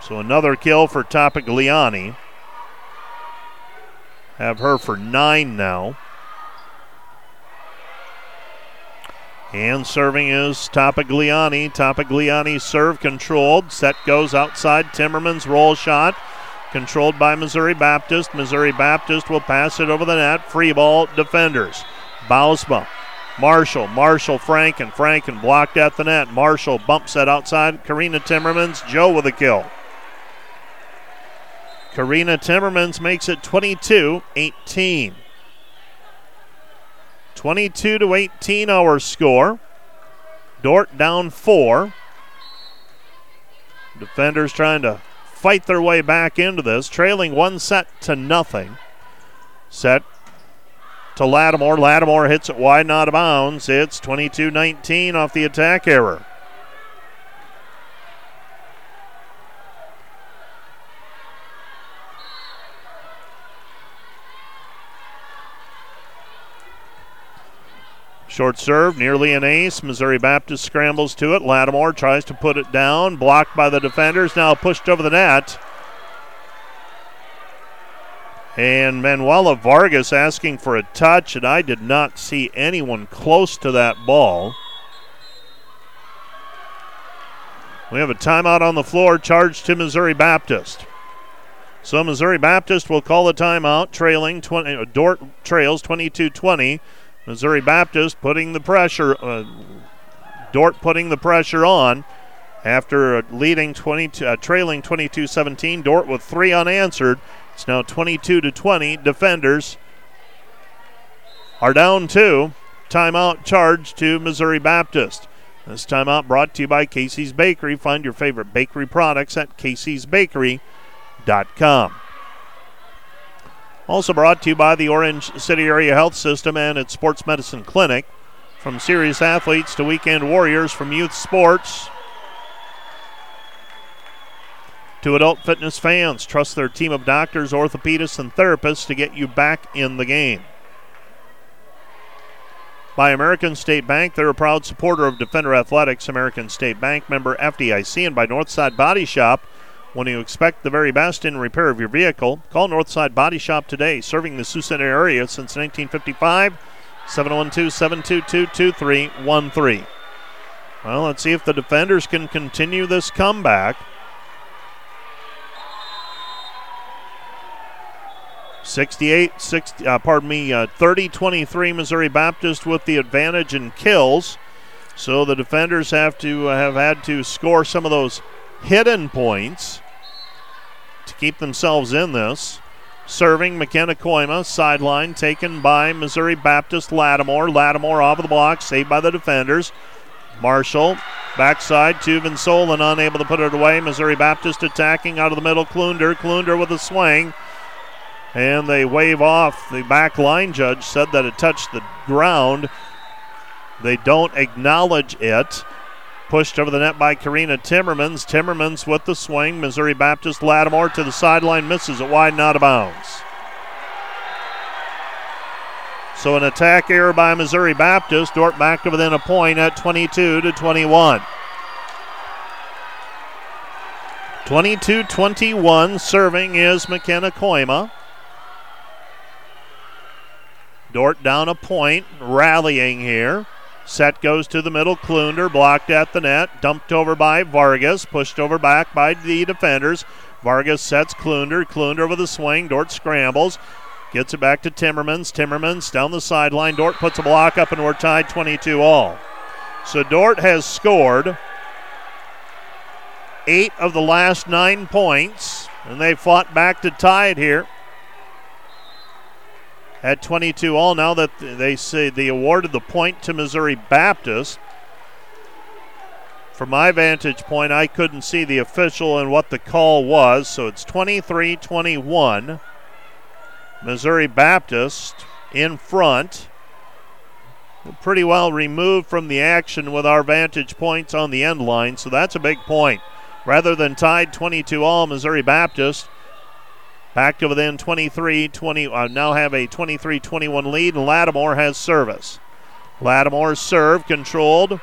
S1: So another kill for Topigliani. Have her for nine now. And serving is Topigliani. Topigliani serve controlled. Set goes outside. Timmerman's roll shot. Controlled by Missouri Baptist. Missouri Baptist will pass it over the net. Free ball defenders. Bausma. Marshall, Marshall, Franken, Franken blocked at the net. Marshall bumps it outside. Karina Timmermans, Joe with a kill. Karina Timmermans makes it 22 18. 22 to 18 our score. Dordt down four. Defenders trying to fight their way back into this, trailing one set to nothing. Set to Lattimore. Lattimore hits it wide out of bounds. It's 22 19 off the attack error. Short serve, nearly an ace. Missouri Baptist scrambles to it. Lattimore tries to put it down, blocked by the defenders, now pushed over the net. And Manuela Vargas asking for a touch, and I did not see anyone close to that ball. We have a timeout on the floor charged to Missouri Baptist. So Missouri Baptist will call a timeout, trailing 20, uh, Dordt trails 22 20. Missouri Baptist putting the pressure, uh, Dordt putting the pressure on after leading 20, uh, trailing 22-17. Dordt with three unanswered. It's now 22 to 20. Defenders are down two. Timeout charge to Missouri Baptist. This timeout brought to you by Casey's Bakery. Find your favorite bakery products at caseysbakery.com. Also brought to you by the Orange City Area Health System and its Sports Medicine Clinic. From serious athletes to weekend warriors, from youth sports to adult fitness fans, trust their team of doctors, orthopedists, and therapists to get you back in the game. By American State Bank, they're a proud supporter of Defender Athletics, American State Bank member FDIC, and by Northside Body Shop when you expect the very best in repair of your vehicle, call Northside Body Shop today, serving the Sioux Center area since 1955. 712 722 2313. Well, let's see if the defenders can continue this comeback. 68, 60, uh, pardon me, uh, 30 23 Missouri Baptist with the advantage in kills. So the defenders have to uh, have had to score some of those hidden points to keep themselves in this. Serving McKenna Koima, sideline taken by Missouri Baptist Lattimore. Lattimore off of the block, saved by the defenders. Marshall, backside to Vinsolen, unable to put it away. Missouri Baptist attacking out of the middle. Klunder, Klunder with a swing. And they wave off. The back line judge said that it touched the ground. They don't acknowledge it. Pushed over the net by Karina Timmermans. Timmermans with the swing. Missouri Baptist Lattimore to the sideline, misses it wide and out of bounds. So an attack error by Missouri Baptist. Dordt back to within a point at 22 to 21. 22 21 serving is McKenna Koima. Dordt down a point, rallying here. Set goes to the middle. Klunder blocked at the net. Dumped over by Vargas. Pushed over back by the defenders. Vargas sets Klunder. Klunder with a swing. Dordt scrambles. Gets it back to Timmermans. Timmermans down the sideline. Dordt puts a block up and we're tied 22 all. So Dordt has scored eight of the last nine points, and they fought back to tie it here at 22 all. Now that they say they awarded the point to Missouri Baptist. From my vantage point, I couldn't see the official and what the call was, so it's 23 21. Missouri Baptist in front. Pretty well removed from the action with our vantage points on the end line, so that's a big point. Rather than tied 22 all, Missouri Baptist Back to within 23 20. Uh, now have a 23 21 lead, Lattimore has service. Lattimore's serve controlled.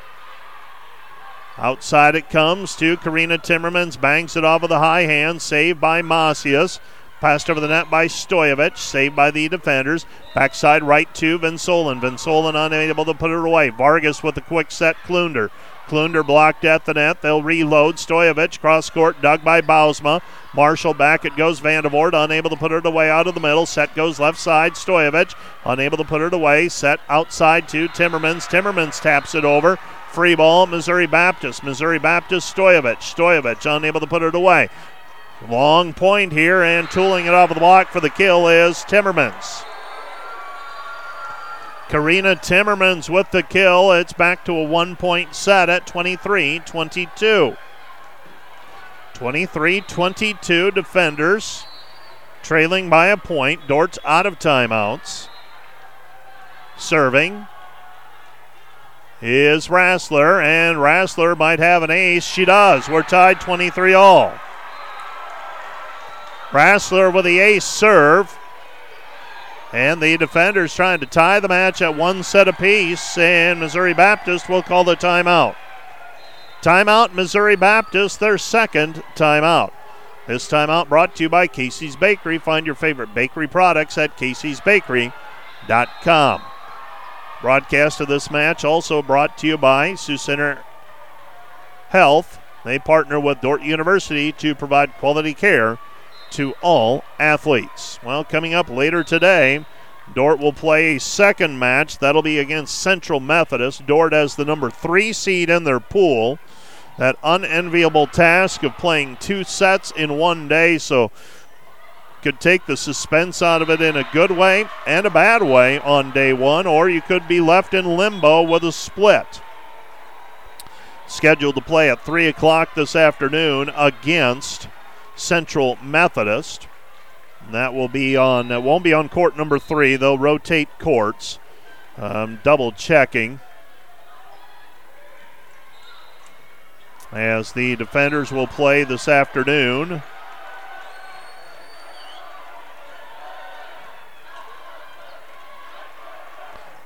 S1: Outside it comes to Karina Timmermans. Bangs it off with a high hand. Saved by Macias. Passed over the net by Stoyevich. Saved by the defenders. Backside right to Vinsolen. Vinsolen unable to put it away. Vargas with a quick set. Klunder. Klunder blocked at the net. They'll reload. Stoyevich cross court, dug by Bausma. Marshall back. It goes Vandervoort, unable to put it away out of the middle. Set goes left side. Stoyevich unable to put it away. Set outside to Timmermans. Timmermans taps it over. Free ball, Missouri Baptist. Missouri Baptist, Stoyevich. Stoyevich unable to put it away. Long point here, and tooling it off of the block for the kill is Timmermans. Karina Timmermans with the kill. It's back to a one point set at 23 22. 23-22 defenders trailing by a point. Dordt's out of timeouts. Serving is Rassler, and Rassler might have an ace. She does. We're tied 23 all. Rassler with the ace serve. And the defenders trying to tie the match at one set apiece, and Missouri Baptist will call the timeout. Timeout, Missouri Baptist, their second timeout. This timeout brought to you by Casey's Bakery. Find your favorite bakery products at caseysbakery.com. Broadcast of this match also brought to you by Sioux Center Health. They partner with Dordt University to provide quality care to all athletes. Well, coming up later today, Dordt will play a second match. That'll be against Central Methodist. Dordt has the number three seed in their pool. That unenviable task of playing two sets in one day, so could take the suspense out of it in a good way and a bad way on day one, or you could be left in limbo with a split. Scheduled to play at 3 o'clock this afternoon against Central Methodist. that will be on, that won't be on court number three. They'll rotate courts. Um, double checking. As the defenders will play this afternoon.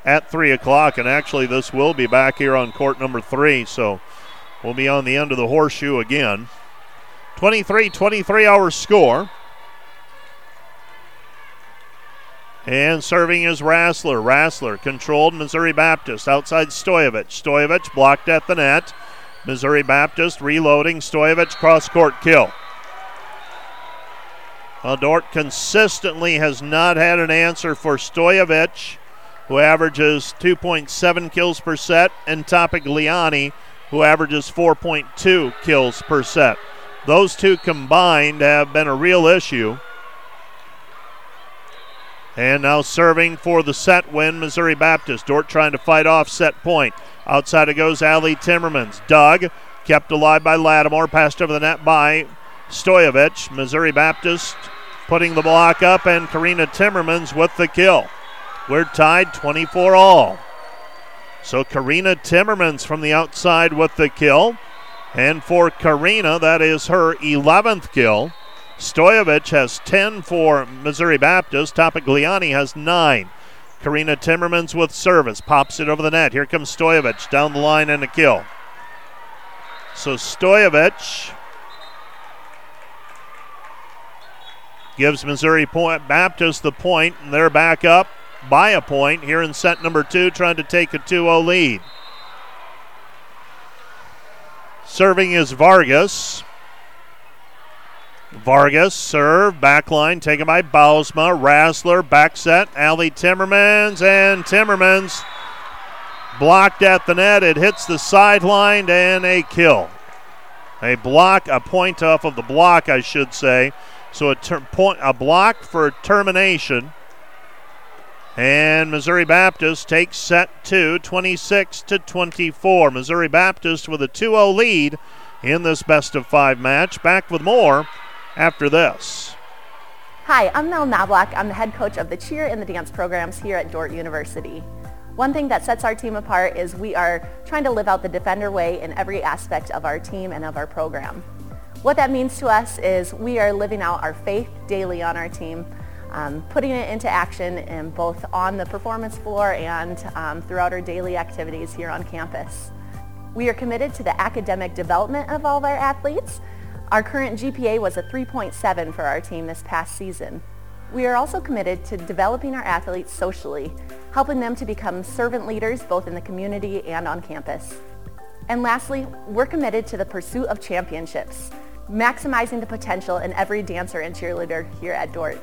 S1: At 3 o'clock, and actually, this will be back here on court number three, so we'll be on the end of the horseshoe again. 23 23 hour score. And serving is Rassler. Rassler controlled Missouri Baptist outside Stoyevich. Stoyevich blocked at the net. Missouri Baptist reloading. Stoyevich cross court kill. Well, consistently has not had an answer for Stoyevich, who averages 2.7 kills per set, and Topigliani, who averages 4.2 kills per set. Those two combined have been a real issue. And now serving for the set win, Missouri Baptist. Dordt trying to fight off set point. Outside it goes Allie Timmermans. Doug kept alive by Lattimore, passed over the net by Stoyevich. Missouri Baptist putting the block up, and Karina Timmermans with the kill. We're tied 24 all. So Karina Timmermans from the outside with the kill. And for Karina, that is her 11th kill. Stoyevich has 10 for Missouri Baptist. Topigliani has 9. Karina Timmermans with service. Pops it over the net. Here comes Stoyevich down the line and a kill. So Stoyevich gives Missouri point, Baptist the point, and they're back up by a point here in set number two, trying to take a 2 0 lead. Serving is Vargas. Vargas serve, back line taken by Bausma. Rassler, back set, Allie Timmermans, and Timmermans blocked at the net. It hits the sideline and a kill. A block, a point off of the block, I should say. So a, ter- point, a block for termination. And Missouri Baptist takes set two, 26 to 24. Missouri Baptist with a 2 0 lead in this best of five match. Back with more after this.
S3: Hi, I'm Mel Knobloch. I'm the head coach of the cheer and the dance programs here at Dordt University. One thing that sets our team apart is we are trying to live out the defender way in every aspect of our team and of our program. What that means to us is we are living out our faith daily on our team um, putting it into action both on the performance floor and um, throughout our daily activities here on campus. We are committed to the academic development of all of our athletes. Our current GPA was a 3.7 for our team this past season. We are also committed to developing our athletes socially, helping them to become servant leaders both in the community and on campus. And lastly, we're committed to the pursuit of championships, maximizing the potential in every dancer and cheerleader here at Dordt.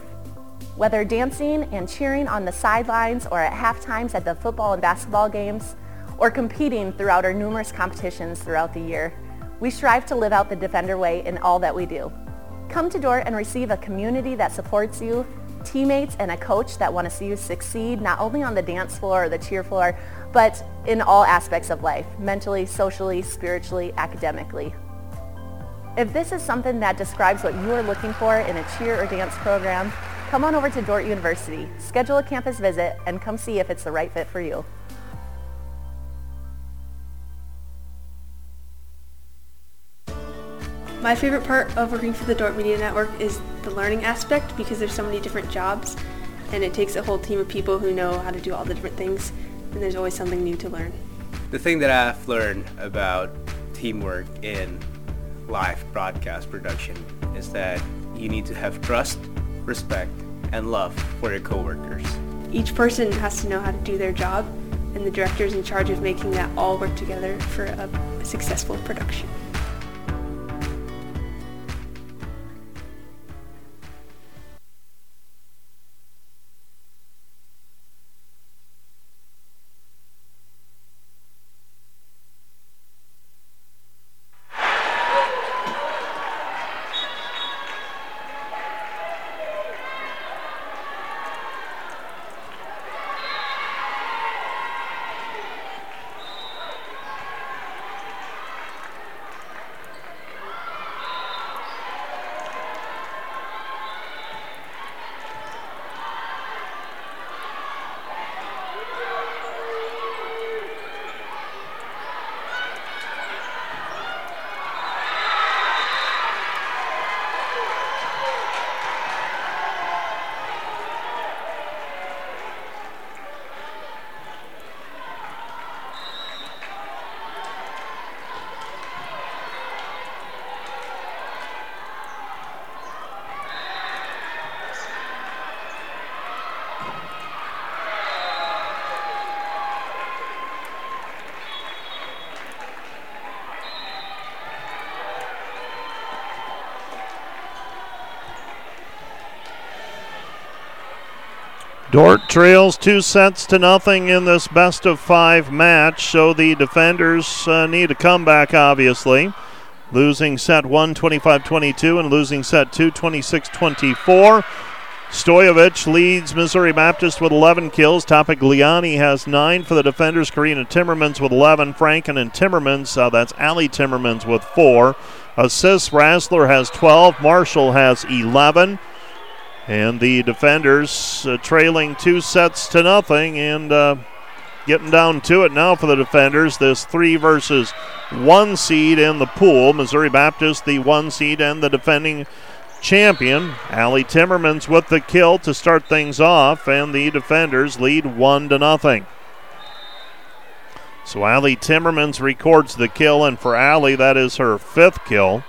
S3: Whether dancing and cheering on the sidelines or at half times at the football and basketball games, or competing throughout our numerous competitions throughout the year, we strive to live out the Defender way in all that we do. Come to Dordt and receive a community that supports you, teammates and a coach that want to see you succeed not only on the dance floor or the cheer floor, but in all aspects of life, mentally, socially, spiritually, academically. If this is something that describes what you are looking for in a cheer or dance program, come on over to Dordt University, schedule a campus visit, and come see if it's the right fit for you.
S4: My favorite part of working for the Dordt Media Network is the learning aspect because there's so many different jobs and it takes a whole team of people who know how to do all the different things and there's always something new to learn.
S5: The thing that I've learned about teamwork in live broadcast production is that you need to have trust, respect, and love for your coworkers.
S4: Each person has to know how to do their job and the director is in charge of making that all work together for a successful production.
S1: Dordt trails two sets to nothing in this best of five match, so the defenders uh, need a comeback, obviously. Losing set 1 25 22 and losing set 2 26 24. Stoyevich leads Missouri Baptist with 11 kills. Topigliani has 9 for the defenders. Karina Timmermans with 11. Franken and Timmermans, uh, that's Allie Timmermans with 4. Assists, Rassler has 12. Marshall has 11. And the defenders uh, trailing two sets to nothing and uh, getting down to it now for the defenders. This three versus one seed in the pool. Missouri Baptist, the one seed, and the defending champion. Allie Timmermans with the kill to start things off, and the defenders lead one to nothing. So Allie Timmermans records the kill, and for Allie, that is her fifth kill.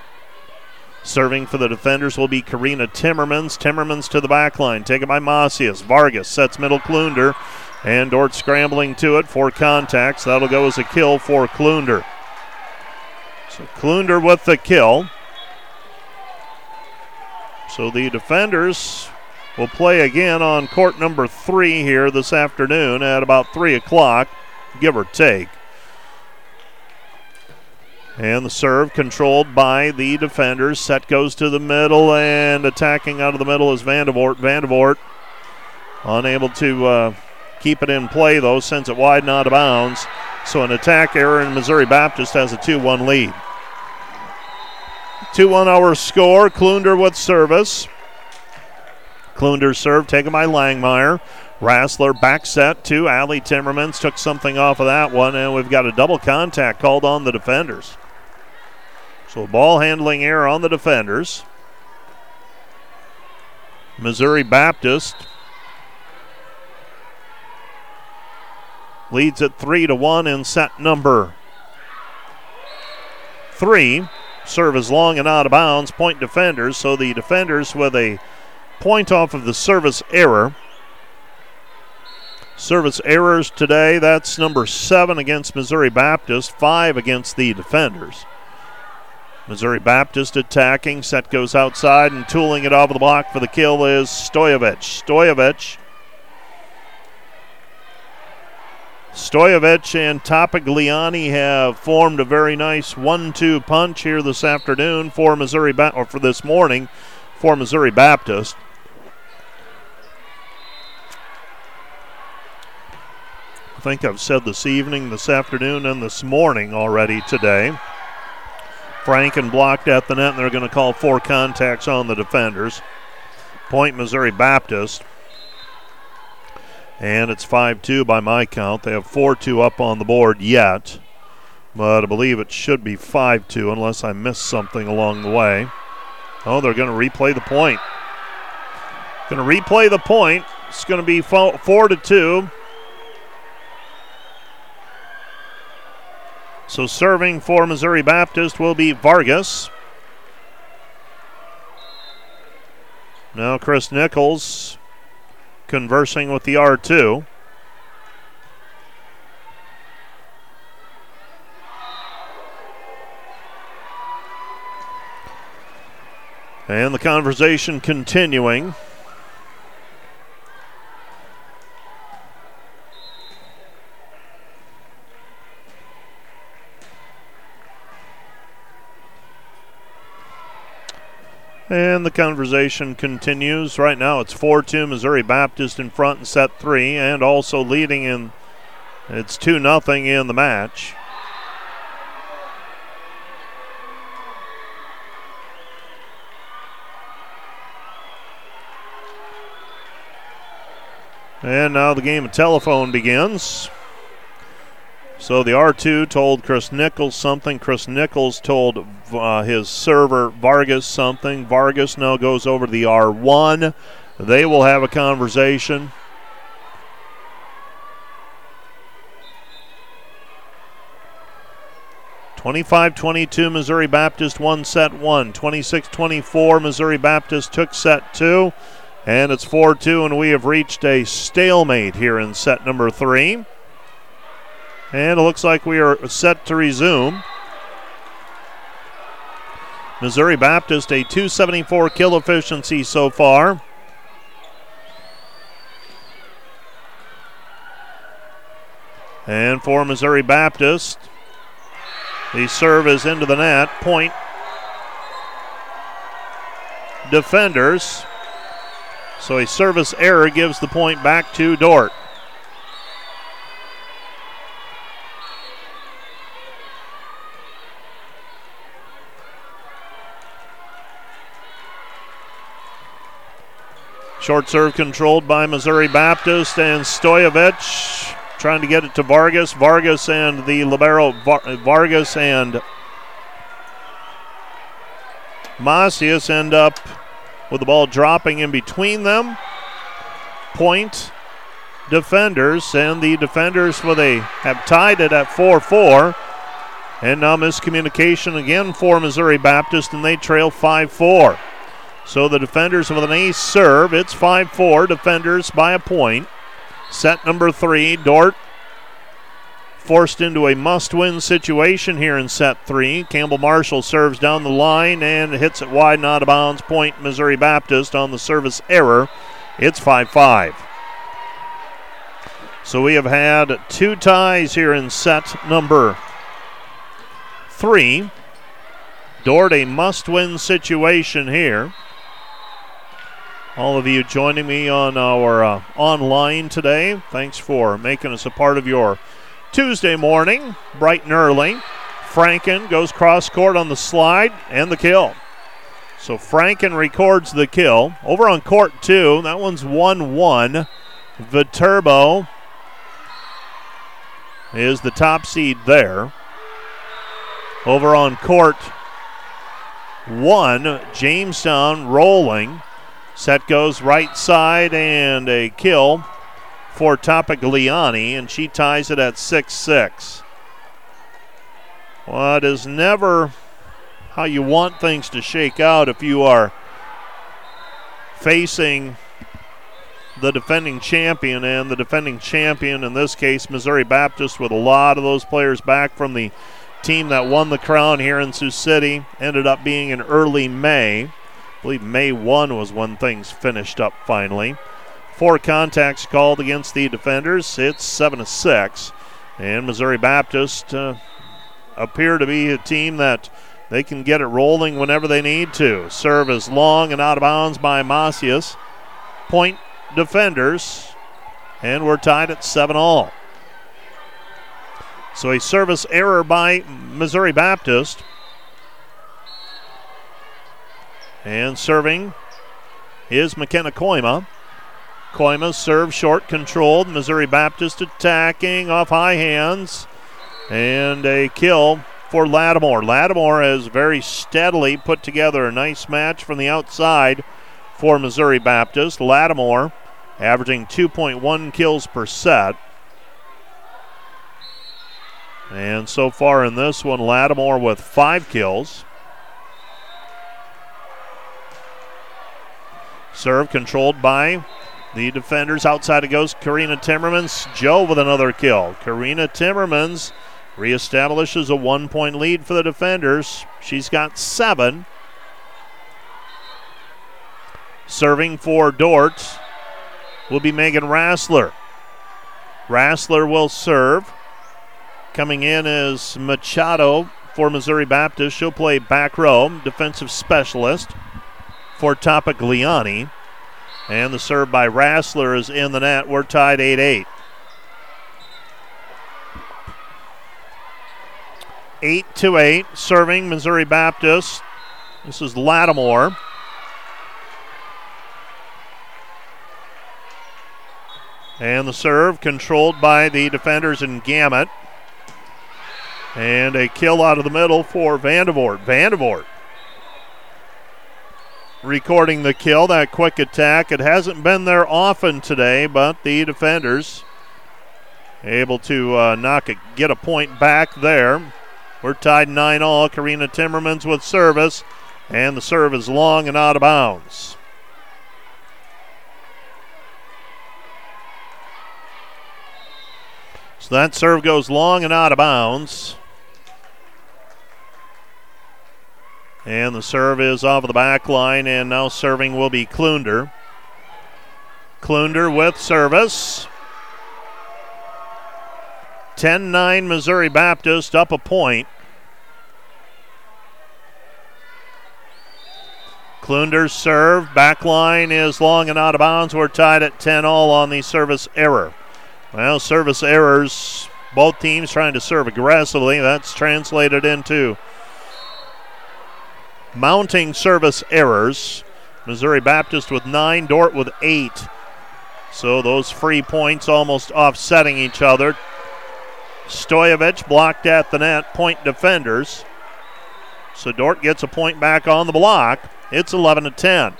S1: Serving for the defenders will be Karina Timmermans. Timmermans to the back line, taken by Macias. Vargas sets middle Klunder, and Dordt scrambling to it for contacts. That'll go as a kill for Klunder. So Klunder with the kill. So the defenders will play again on court number three here this afternoon at about 3 o'clock, give or take. And the serve controlled by the defenders. Set goes to the middle and attacking out of the middle is Vandevort. Vandevort unable to uh, keep it in play though, sends it wide and out of bounds. So an attack error and Missouri Baptist has a 2 1 lead. 2 1 hour score. Klunder with service. Klunder serve taken by Langmeyer. Rassler back set to Allie Timmermans. Took something off of that one, and we've got a double contact called on the defenders. So ball handling error on the defenders. Missouri Baptist leads at three to one in set number three. Serve is long and out of bounds. Point defenders. So the defenders with a point off of the service error. Service errors today. That's number seven against Missouri Baptist, five against the defenders. Missouri Baptist attacking. Set goes outside and tooling it off of the block for the kill is Stoyevich. Stoyevich. Stoyevich and Topigliani have formed a very nice one-two punch here this afternoon for Missouri ba- or for this morning for Missouri Baptist. I think I've said this evening, this afternoon, and this morning already today Franken blocked at the net, and they're going to call four contacts on the defenders. Point Missouri Baptist. And it's 5 2 by my count. They have 4 2 up on the board yet. But I believe it should be 5 2 unless I missed something along the way. Oh, they're going to replay the point. Going to replay the point. It's going to be 4 to 2. So serving for Missouri Baptist will be Vargas. Now Chris Nichols conversing with the R2. And the conversation continuing. And the conversation continues. Right now it's 4 2 Missouri Baptist in front in set three, and also leading in it's 2 0 in the match. And now the game of telephone begins. So the R2 told Chris Nichols something. Chris Nichols told uh, his server Vargas something. Vargas now goes over to the R1. They will have a conversation. Twenty-five twenty-two Missouri Baptist won set one. 26 24 Missouri Baptist took set two. And it's 4 2, and we have reached a stalemate here in set number three. And it looks like we are set to resume. Missouri Baptist, a 274 kill efficiency so far. And for Missouri Baptist, the serve is into the net. Point defenders. So a service error gives the point back to Dordt. Short serve controlled by Missouri Baptist and Stoyevich trying to get it to Vargas. Vargas and the Libero, Vargas and Macias end up with the ball dropping in between them. Point defenders, and the defenders, well, they have tied it at 4 4. And now miscommunication again for Missouri Baptist, and they trail 5 4. So the defenders with an ace serve. It's 5 4. Defenders by a point. Set number three. Dordt forced into a must win situation here in set three. Campbell Marshall serves down the line and hits it wide and out of bounds. Point Missouri Baptist on the service error. It's 5 5. So we have had two ties here in set number three. Dordt a must win situation here all of you joining me on our uh, online today. Thanks for making us a part of your Tuesday morning, bright and early. Franken goes cross court on the slide and the kill. So Franken records the kill. Over on court two, that one's 1 1. Viterbo is the top seed there. Over on court one, Jamestown rolling. Set goes right side and a kill for Topigliani, and she ties it at 6 6. Well, it is never how you want things to shake out if you are facing the defending champion, and the defending champion, in this case, Missouri Baptist, with a lot of those players back from the team that won the crown here in Sioux City, ended up being in early May. I believe May 1 was when things finished up finally. Four contacts called against the defenders. It's 7 to 6. And Missouri Baptist uh, appear to be a team that they can get it rolling whenever they need to. Serve is long and out of bounds by Macias. Point defenders. And we're tied at 7 all. So a service error by Missouri Baptist. And serving is McKenna Koima. Koima serve short controlled. Missouri Baptist attacking off high hands. And a kill for Lattimore. Lattimore has very steadily put together a nice match from the outside for Missouri Baptist. Lattimore averaging 2.1 kills per set. And so far in this one, Lattimore with five kills. Serve controlled by the defenders. Outside it goes Karina Timmermans. Joe with another kill. Karina Timmermans reestablishes a one point lead for the defenders. She's got seven. Serving for Dordt will be Megan Rassler. Rassler will serve. Coming in is Machado for Missouri Baptist. She'll play back row, defensive specialist for Topigliani. And the serve by Rassler is in the net. We're tied 8 8. 8 to 8, serving Missouri Baptist. This is Lattimore. And the serve controlled by the defenders in Gamut. And a kill out of the middle for Vandevort. Vandevort recording the kill, that quick attack. It hasn't been there often today, but the defenders able to uh, knock it, get a point back there. We're tied 9 all. Karina Timmermans with service, and the serve is long and out of bounds. So that serve goes long and out of bounds. And the serve is off of the back line, and now serving will be Klunder. Klunder with service. 10 9 Missouri Baptist up a point. Klunder's serve. Back line is long and out of bounds. We're tied at 10 all on the service error. Well, service errors. Both teams trying to serve aggressively. That's translated into mounting service errors. Missouri Baptist with nine, Dordt with eight. So those free points almost offsetting each other. Stojevich blocked at the net, point defenders. So Dordt gets a point back on the block. It's 11 to 10.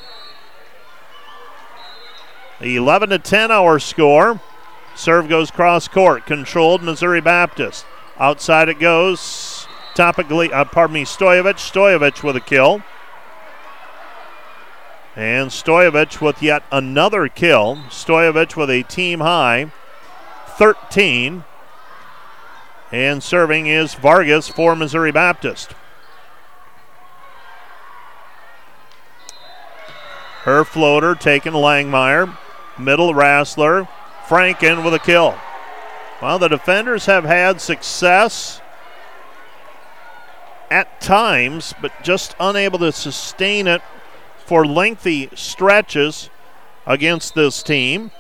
S1: 11 to 10 our score. Serve goes cross court, controlled Missouri Baptist. Outside it goes. Topically, uh, pardon me, Stojevich. Stojevich with a kill. And Stojevich with yet another kill. Stojevich with a team high 13. And serving is Vargas for Missouri Baptist. Her floater taken Langmeyer. Middle Rassler. Franken with a kill. Well, the defenders have had success at times, but just unable to sustain it for lengthy stretches against this team.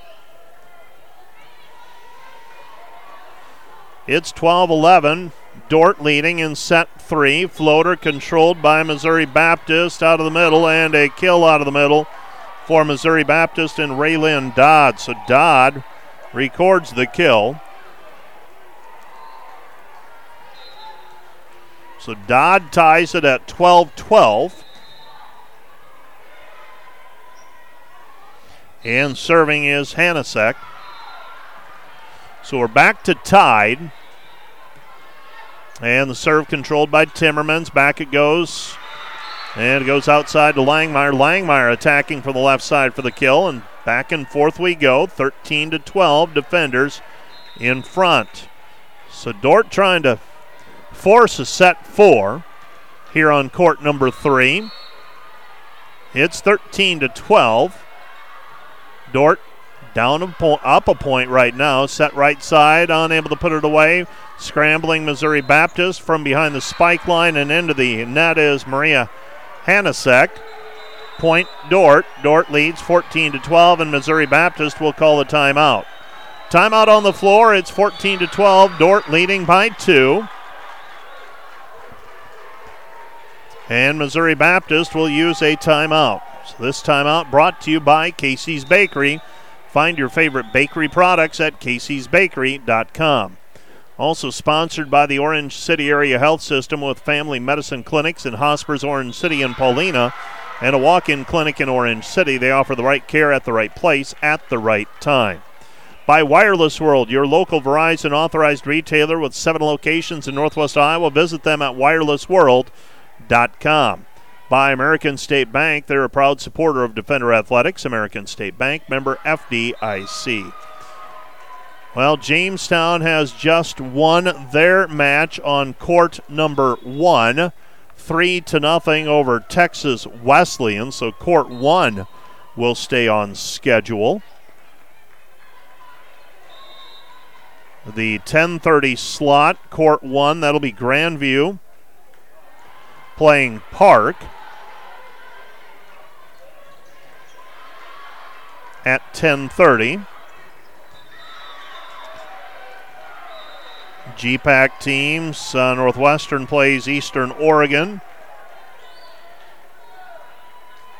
S1: It's 12 11. Dordt leading in set three. Floater controlled by Missouri Baptist out of the middle, and a kill out of the middle for Missouri Baptist and Raylyn Dodd. So Dodd records the kill. So Dodd ties it at 12 12. And serving is Hanasek. So we're back to tied. And the serve controlled by Timmermans. Back it goes. And it goes outside to Langmeyer. Langmeyer attacking from the left side for the kill. And back and forth we go. 13 to 12. Defenders in front. So Dordt trying to force a set four here on court number three. It's 13 to 12. Dordt down a point, up a point right now. Set right side, unable to put it away. Scrambling Missouri Baptist from behind the spike line and into the net is Maria Hanasek. Point Dordt. Dordt leads 14 to 12, and Missouri Baptist will call a timeout. Timeout on the floor. It's 14 to 12. Dordt leading by two. And Missouri Baptist will use a timeout. So this timeout brought to you by Casey's Bakery. Find your favorite bakery products at caseysbakery.com. Also sponsored by the Orange City Area Health System with family medicine clinics in Hospers, Orange City, and Paullina, and a walk in clinic in Orange City. They offer the right care at the right place at the right time. By Wireless World, your local Verizon authorized retailer with seven locations in Northwest Iowa. Visit them at wirelessworld.com. By American State Bank, they're a proud supporter of Defender Athletics. American State Bank, member FDIC. Well, Jamestown has just won their match on court number one, three to nothing over Texas Wesleyan. So court one will stay on schedule. The 10:30 slot, court one, that'll be Grandview playing Park. At 10:30. GPAC teams. Uh, Northwestern plays Eastern Oregon.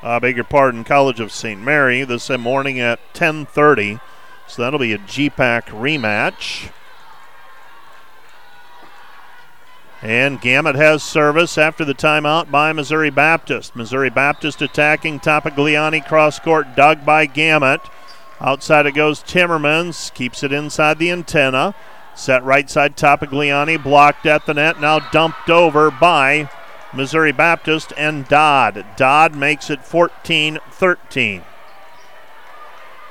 S1: I beg your pardon, College of St. Mary this morning at 10:30. So that'll be a GPAC rematch. And Gamut has service after the timeout by Missouri Baptist. Missouri Baptist attacking Topigliani cross court, dug by Gamut. Outside it goes Timmermans, keeps it inside the antenna. Set right side Topigliani, blocked at the net, now dumped over by Missouri Baptist and Dodd. Dodd makes it 14 13.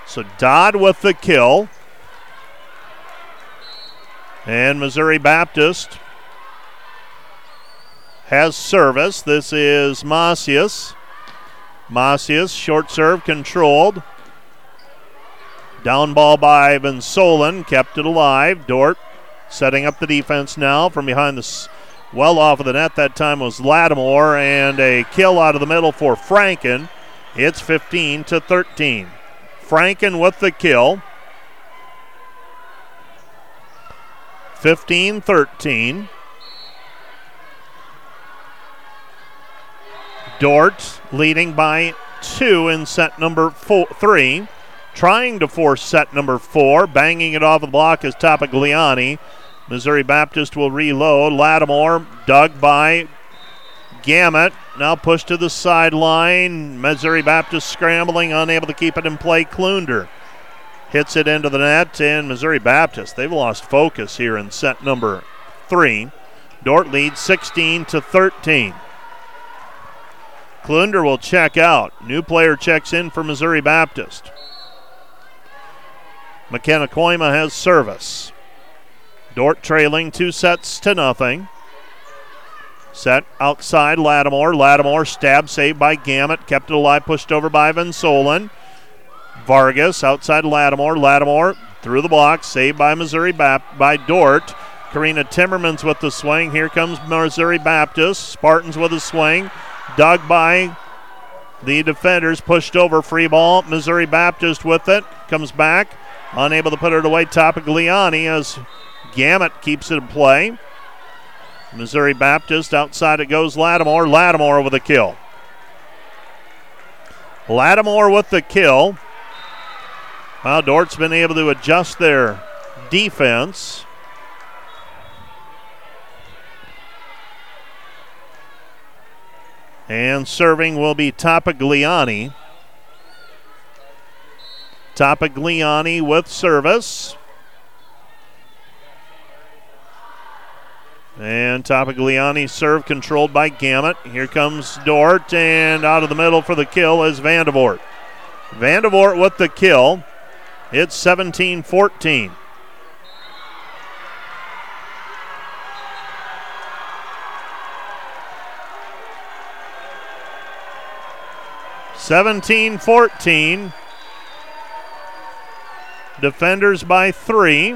S1: So Dodd with the kill. And Missouri Baptist has service. This is Macias. Macias, short serve controlled. Down ball by Ivan Solon, kept it alive. Dordt setting up the defense now from behind the well off of the net. That time was Lattimore, and a kill out of the middle for Franken. It's 15 to 13. Franken with the kill. 15 13. Dordt leading by two in set number four, three trying to force set number four. Banging it off the block is Topigliani. Missouri Baptist will reload. Lattimore dug by Gamet. Now pushed to the sideline. Missouri Baptist scrambling, unable to keep it in play. Klunder hits it into the net, and Missouri Baptist, they've lost focus here in set number three. Dordt leads 16 to 13. Klunder will check out. New player checks in for Missouri Baptist. McKenna Koima has service. Dordt trailing two sets to nothing. Set outside Lattimore. Lattimore stab saved by Gamet. Kept it alive, pushed over by Van Solen. Vargas outside Lattimore. Lattimore through the block, saved by Missouri Bap- by Dordt. Karina Timmermans with the swing. Here comes Missouri Baptist. Spartans with a swing. Dug by the defenders. Pushed over. Free ball. Missouri Baptist with it. Comes back. Unable to put it away, Topigliani as Gamut keeps it in play. Missouri Baptist outside it goes Lattimore. Lattimore with a kill. Lattimore with the kill. Well, Dordt's been able to adjust their defense. And serving will be Topigliani. Topigliani with service. And Topigliani serve controlled by Gamet. Here comes Dordt, and out of the middle for the kill is Vandevort. Vandevort with the kill. It's 17 14. Seventeen fourteen. Defenders by three.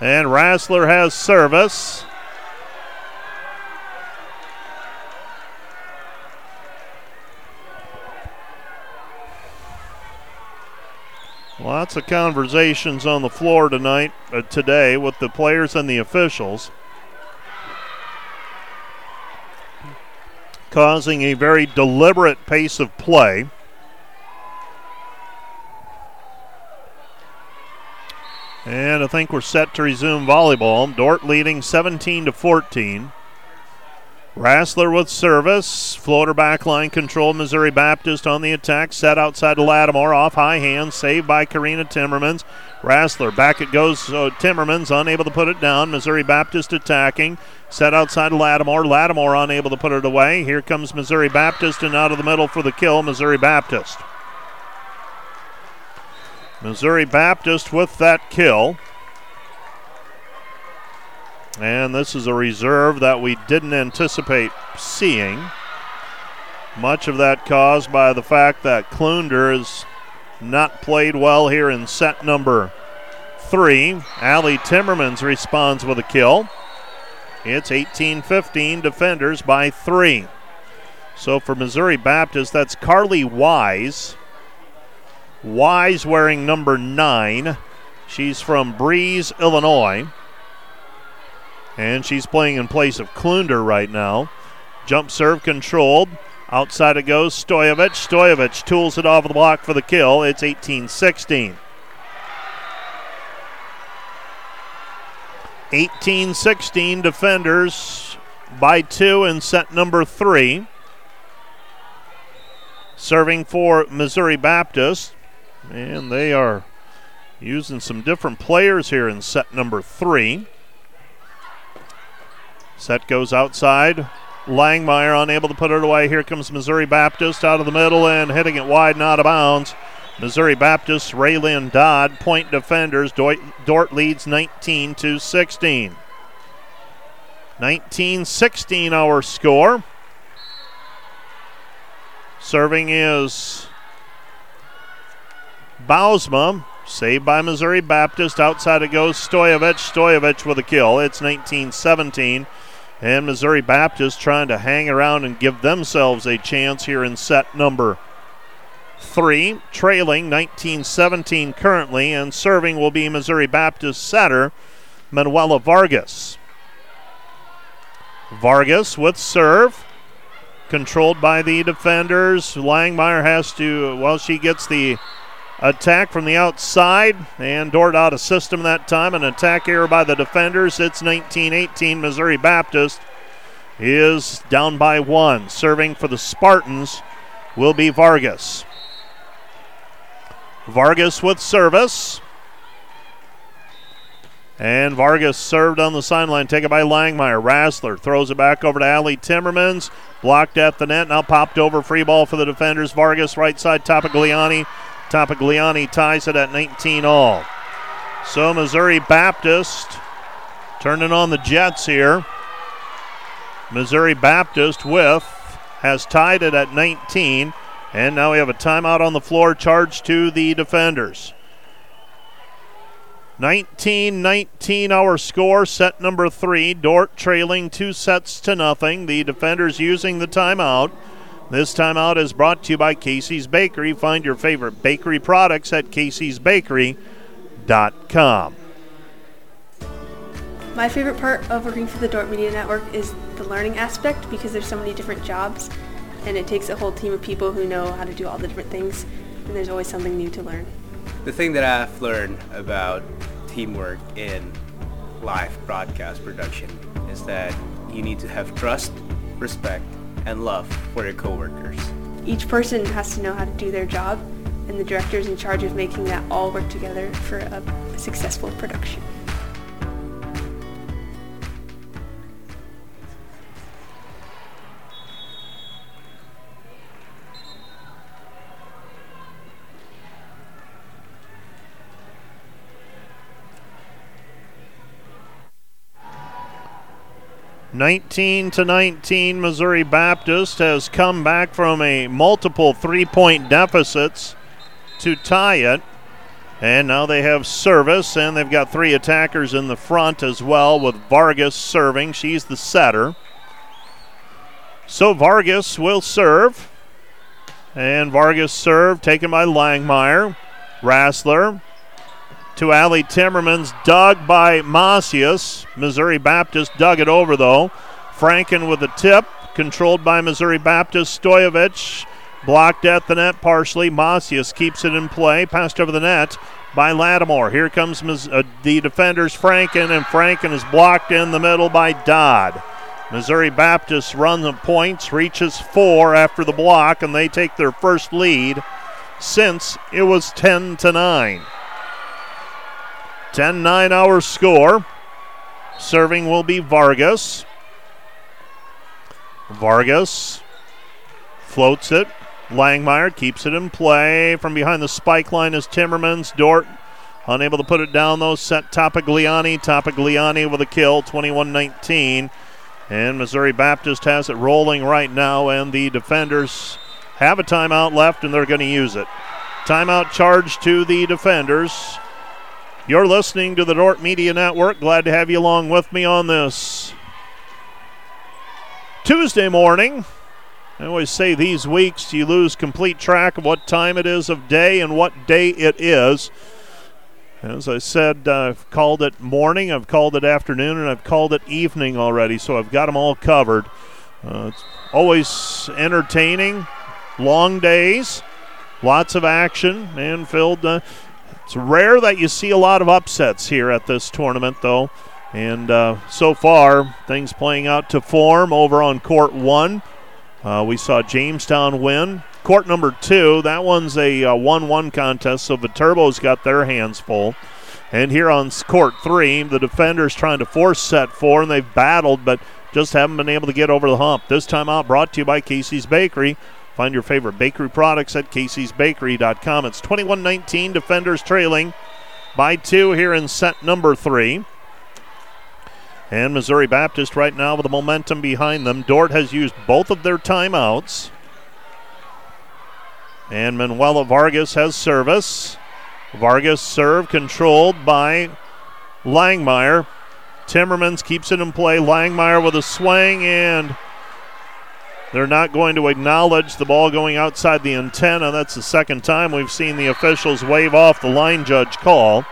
S1: And Rassler has service. Lots of conversations on the floor tonight, uh, today, with the players and the officials. Causing a very deliberate pace of play. And I think we're set to resume volleyball. Dordt leading 17 to 14. Rassler with service. Floater back line control. Missouri Baptist on the attack. Set outside to Lattimore. Off high hand. Saved by Karina Timmermans. Rassler back it goes. So Timmermans unable to put it down. Missouri Baptist attacking. Set outside Lattimore. Lattimore unable to put it away. Here comes Missouri Baptist and out of the middle for the kill. Missouri Baptist. Missouri Baptist with that kill. And this is a reserve that we didn't anticipate seeing. Much of that caused by the fact that Klunder has not played well here in set number three. Allie Timmermans responds with a kill. It's 18 15, defenders by three. So for Missouri Baptist, that's Carly Wise. Wise wearing number nine. She's from Breese, Illinois. And she's playing in place of Klunder right now. Jump serve controlled. Outside it goes Stoyevich. Stoyevich tools it off the block for the kill. It's 18 16. 18 16 defenders by two in set number three. Serving for Missouri Baptist. And they are using some different players here in set number three. Set goes outside. Langmeyer unable to put it away. Here comes Missouri Baptist out of the middle and hitting it wide and out of bounds. Missouri Baptist, Raylyn Dodd, point defenders. Dordt leads 19 to 16. 19 16 our score. Serving is Bausma. Saved by Missouri Baptist. Outside it goes Stoyevich. Stoyevich with a kill. It's 19 17. And Missouri Baptist trying to hang around and give themselves a chance here in set number three, trailing 19 17 currently, and serving will be Missouri Baptist setter Manuela Vargas. Vargas with serve, controlled by the defenders. Langmeyer has to, well, she gets the attack from the outside, and Dordt out of system that time. An attack error by the defenders. It's 19 18. Missouri Baptist is down by one. Serving for the Spartans will be Vargas. Vargas with service. And Vargas served on the sideline, taken by Langmeyer. Rassler throws it back over to Allie Timmermans. Blocked at the net, now popped over. Free ball for the defenders. Vargas right side, Topigliani. Topigliani ties it at 19 all. So Missouri Baptist turning on the Jets here. Missouri Baptist with has tied it at 19. And now we have a timeout on the floor charged to the defenders. 19 19 our score, set number three. Dordt trailing two sets to nothing. The defenders using the timeout. This timeout is brought to you by Casey's Bakery. Find your favorite bakery products at Casey'sBakery.com.
S4: My favorite part of working for the Dordt Media Network is the learning aspect because there's so many different jobs and it takes a whole team of people who know how to do all the different things and there's always something new to learn.
S5: The thing that I've learned about teamwork in live broadcast production is that you need to have trust, respect, and love for your coworkers.
S4: Each person has to know how to do their job and the director is in charge of making that all work together for a successful production.
S1: 19 to 19, Missouri Baptist has come back from a multiple three-point deficits to tie it. And now they have service, and they've got three attackers in the front as well, with Vargas serving. She's the setter. So Vargas will serve. And Vargas serve taken by Langmeyer. Rassler to Allie Timmermans, dug by Macias. Missouri Baptist dug it over though. Franken with a tip controlled by Missouri Baptist. Stoyevich blocked at the net partially. Macias keeps it in play, passed over the net by Lattimore. Here comes uh, the defenders, Franken, and Franken is blocked in the middle by Dodd. Missouri Baptist runs the points, reaches four after the block, and they take their first lead since it was 10 to 9. 10 9 hour score. Serving will be Vargas. Vargas floats it. Langmeyer keeps it in play. From behind the spike line is Timmermans. Dordt unable to put it down though. Set Topigliani. Topigliani with a kill, 21 19. And Missouri Baptist has it rolling right now, and the defenders have a timeout left, and they're going to use it. Timeout charge to the defenders. You're listening to the Dordt Media Network. Glad to have you along with me on this Tuesday morning. I always say these weeks you lose complete track of what time it is of day and what day it is. As I said, I've called it morning, I've called it afternoon, and I've called it evening already, so I've got them all covered. Uh, it's always entertaining, long days, lots of action, and filled. Uh, it's rare that you see a lot of upsets here at this tournament, though. And uh, so far, things playing out to form over on court one. Uh, we saw Jamestown win. Court number two, that one's a 1 uh, 1 contest, so the Turbos got their hands full. And here on court three, the defenders trying to force set four, and they've battled, but just haven't been able to get over the hump. This time out brought to you by Casey's Bakery. Find your favorite bakery products at caseysbakery.com. It's 21 19, defenders trailing by two here in set number three. And Missouri Baptist right now with the momentum behind them. Dordt has used both of their timeouts. And Manuela Vargas has service. Vargas serve controlled by Langmeyer. Timmermans keeps it in play. Langmeyer with a swing, and they're not going to acknowledge the ball going outside the antenna. That's the second time we've seen the officials wave off the line judge call.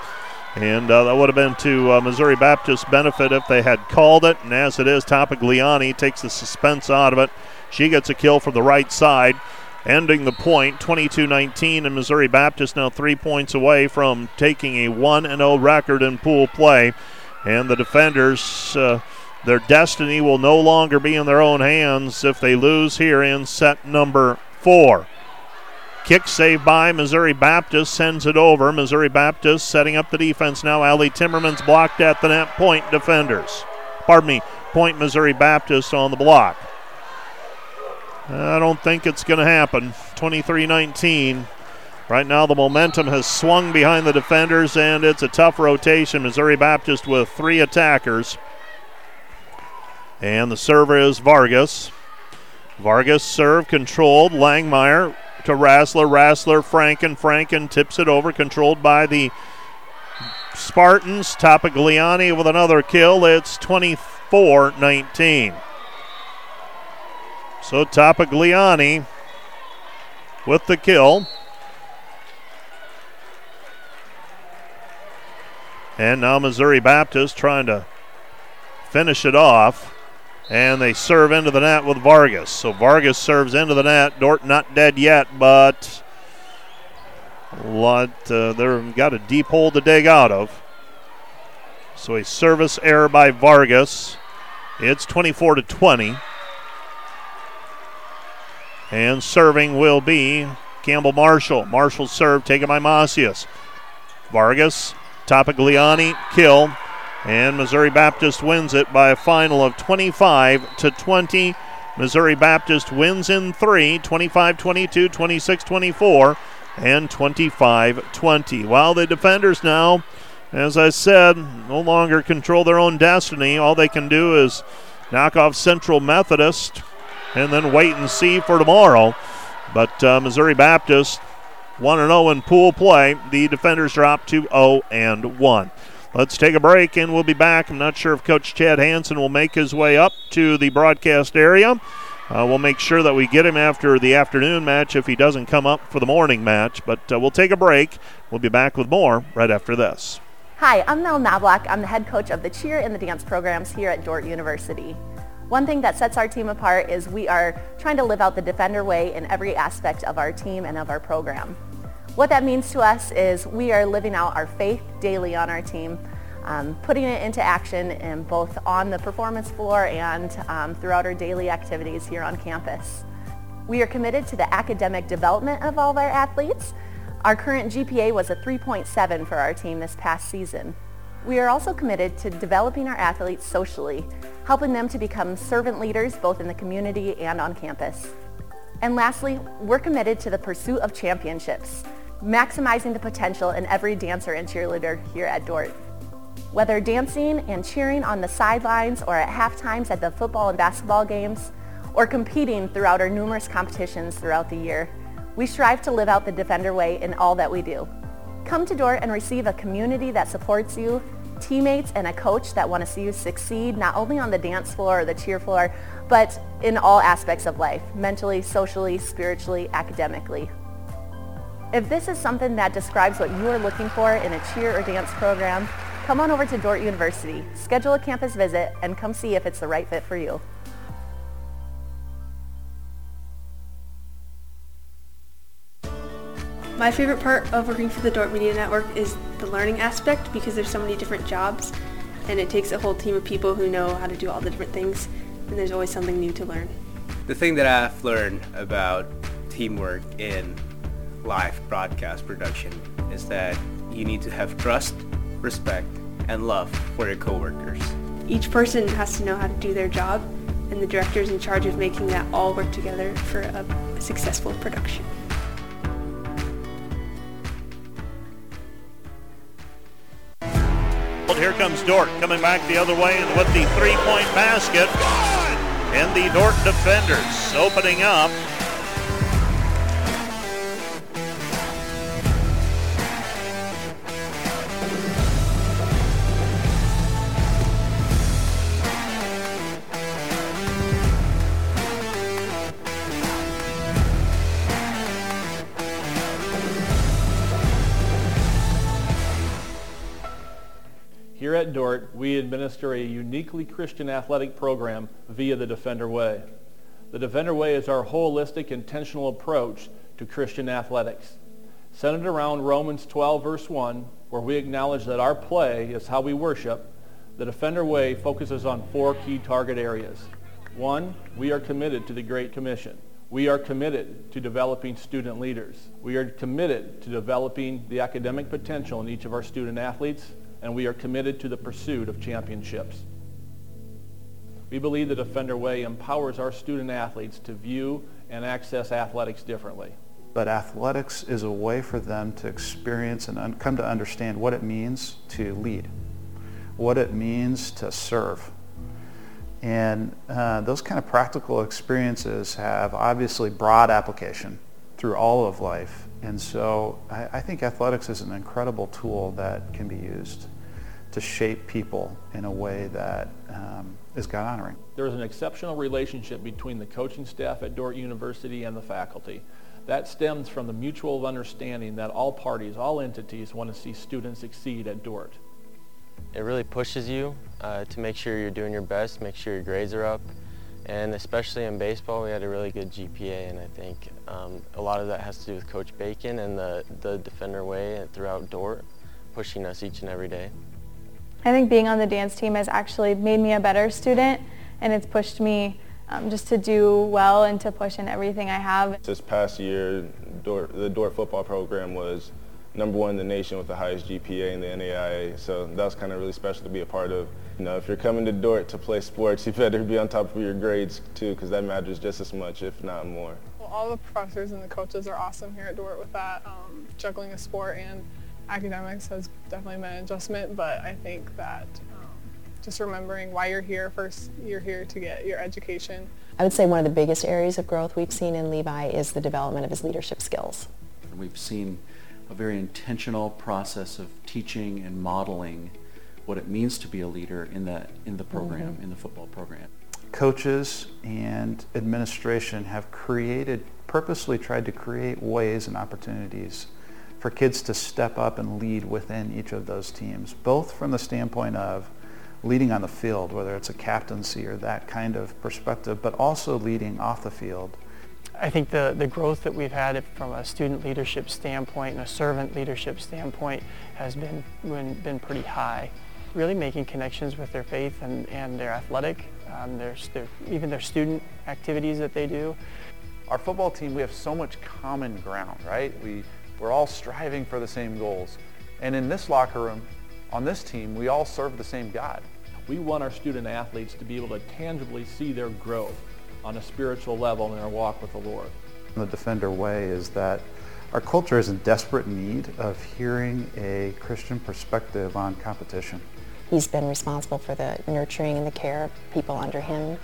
S1: And uh, that would have been to uh, Missouri Baptist benefit if they had called it. And as it is, Topigliani takes the suspense out of it. She gets a kill from the right side, ending the point 22 19. And Missouri Baptist now three points away from taking a 1 0 record in pool play. And the defenders, uh, their destiny will no longer be in their own hands if they lose here in set number four. Kick saved by Missouri Baptist sends it over. Missouri Baptist setting up the defense now. Allie Timmermans blocked at the net. Point defenders. Pardon me. Point Missouri Baptist on the block. I don't think it's going to happen. 23 19. Right now, the momentum has swung behind the defenders, and it's a tough rotation. Missouri Baptist with three attackers. And the server is Vargas. Vargas serve controlled. Langmeyer to Rassler. Rassler, Franken. Franken tips it over, controlled by the Spartans. Topigliani with another kill. It's 24 19. So Topigliani with the kill. And now Missouri Baptist trying to finish it off. And they serve into the net with Vargas. So Vargas serves into the net. Dordt not dead yet, but lot, uh, they've got a deep hole to dig out of. So a service error by Vargas. It's 24 to 20. And serving will be Campbell Marshall. Marshall serve taken by Macias. Vargas, Topigliani, kill. And Missouri Baptist wins it by a final of 25 to 20. Missouri Baptist wins in three 25 22, 26 24, and 25 20. While the defenders now, as I said, no longer control their own destiny. All they can do is knock off Central Methodist and then wait and see for tomorrow. But uh, Missouri Baptist 1 0 in pool play. The defenders drop to 0 and 1. Let's take a break and we'll be back. I'm not sure if Coach Chad Hanson will make his way up to the broadcast area. Uh, we'll make sure that we get him after the afternoon match if he doesn't come up for the morning match. But uh, we'll take a break. We'll be back with more right after this.
S3: Hi, I'm Mel Knobloch. I'm the head coach of the cheer and the dance programs here at Dordt University. One thing that sets our team apart is we are trying to live out the Defender way in every aspect of our team and of our program. What that means to us is we are living out our faith daily on our team, um, putting it into action in both on the performance floor and um, throughout our daily activities here on campus. We are committed to the academic development of all of our athletes. Our current GPA was a 3.7 for our team this past season. We are also committed to developing our athletes socially, helping them to become servant leaders both in the community and on campus. And lastly, we're committed to the pursuit of championships, maximizing the potential in every dancer and cheerleader here at Dordt. Whether dancing and cheering on the sidelines or at half times at the football and basketball games, or competing throughout our numerous competitions throughout the year, we strive to live out the Defender way in all that we do. Come to Dordt and receive a community that supports you, teammates and a coach that want to see you succeed not only on the dance floor or the cheer floor, but in all aspects of life, mentally, socially, spiritually, academically. If this is something that describes what you are looking for in a cheer or dance program, come on over to Dordt University, schedule a campus visit, and come see if it's the right fit for you.
S4: My favorite part of working for the Dordt Media Network is the learning aspect because there's so many different jobs and it takes a whole team of people who know how to do all the different things and there's always something new to learn.
S5: The thing that I've learned about teamwork in live broadcast production is that you need to have trust, respect, and love for your coworkers.
S4: Each person has to know how to do their job and the director is in charge of making that all work together for a successful production.
S1: Here comes Dordt coming back the other way and with the three-point basket. And the Dordt defenders opening up.
S6: At Dordt, we administer a uniquely Christian athletic program via the Defender Way. The Defender Way is our holistic, intentional approach to Christian athletics. Centered around Romans 12, verse 1, where we acknowledge that our play is how we worship, the Defender Way focuses on four key target areas. One, we are committed to the Great Commission. We are committed to developing student leaders. We are committed to developing the academic potential in each of our student athletes and we are committed to the pursuit of championships. We believe the Defender Way empowers our student athletes to view and access athletics differently.
S2: But athletics is a way for them to experience and un- come to understand what it means to lead, what it means to serve. And uh, those kind of practical experiences have obviously broad application through all of life. And so I, I, think athletics is an incredible tool that can be used to shape people in a way that um, is God honoring.
S6: There is an exceptional relationship between the coaching staff at Dordt University and the faculty. That stems from the mutual understanding that all parties, all entities want to see students succeed at Dordt.
S7: It really pushes you uh, to make sure you're doing your best, make sure your grades are up, and especially in baseball, we had a really good GPA, and I think um, a lot of that has to do with Coach Bacon and the, the defender way throughout Dordt, pushing us each and every day.
S8: I think being on the dance team has actually made me a better student, and it's pushed me um, just to do well and to push in everything I have.
S9: This past year, Dordt, the Dordt football program was number one in the nation with the highest GPA in the NAIA, so that was kind of really special to be a part of. You know, if you're coming to Dordt to play sports, you better be on top of your grades too, because that matters just as much, if not more.
S10: Well, all the professors and the coaches are awesome here at Dordt with that, um, juggling a sport and academics has definitely been an adjustment, but I think that um, just remembering why you're here, first you're here to get your education.
S11: I would say one of the biggest areas of growth we've seen in Levi is the development of his leadership skills.
S12: We've seen a very intentional process of teaching and modeling what it means to be a leader in the, in the program, mm-hmm. in the football program.
S2: Coaches and administration have created, purposely tried to create ways and opportunities for kids to step up and lead within each of those teams, both from the standpoint of leading on the field, whether it's a captaincy or that kind of perspective, but also leading off the field.
S13: I think the, the growth that we've had from a student leadership standpoint and a servant leadership standpoint has been, been, been pretty high. Really making connections with their faith and, and their athletic, um, their, their, even their student activities that they do.
S6: Our football team, we have so much common ground, right? We, we're all striving for the same goals. And in this locker room, on this team, we all serve the same God.
S14: We want our student athletes to be able to tangibly see their growth on a spiritual level in our walk with the Lord.
S2: The Defender Way is that our culture is in desperate need of hearing a Christian perspective on competition.
S11: He's been responsible for the nurturing and the care of people under him,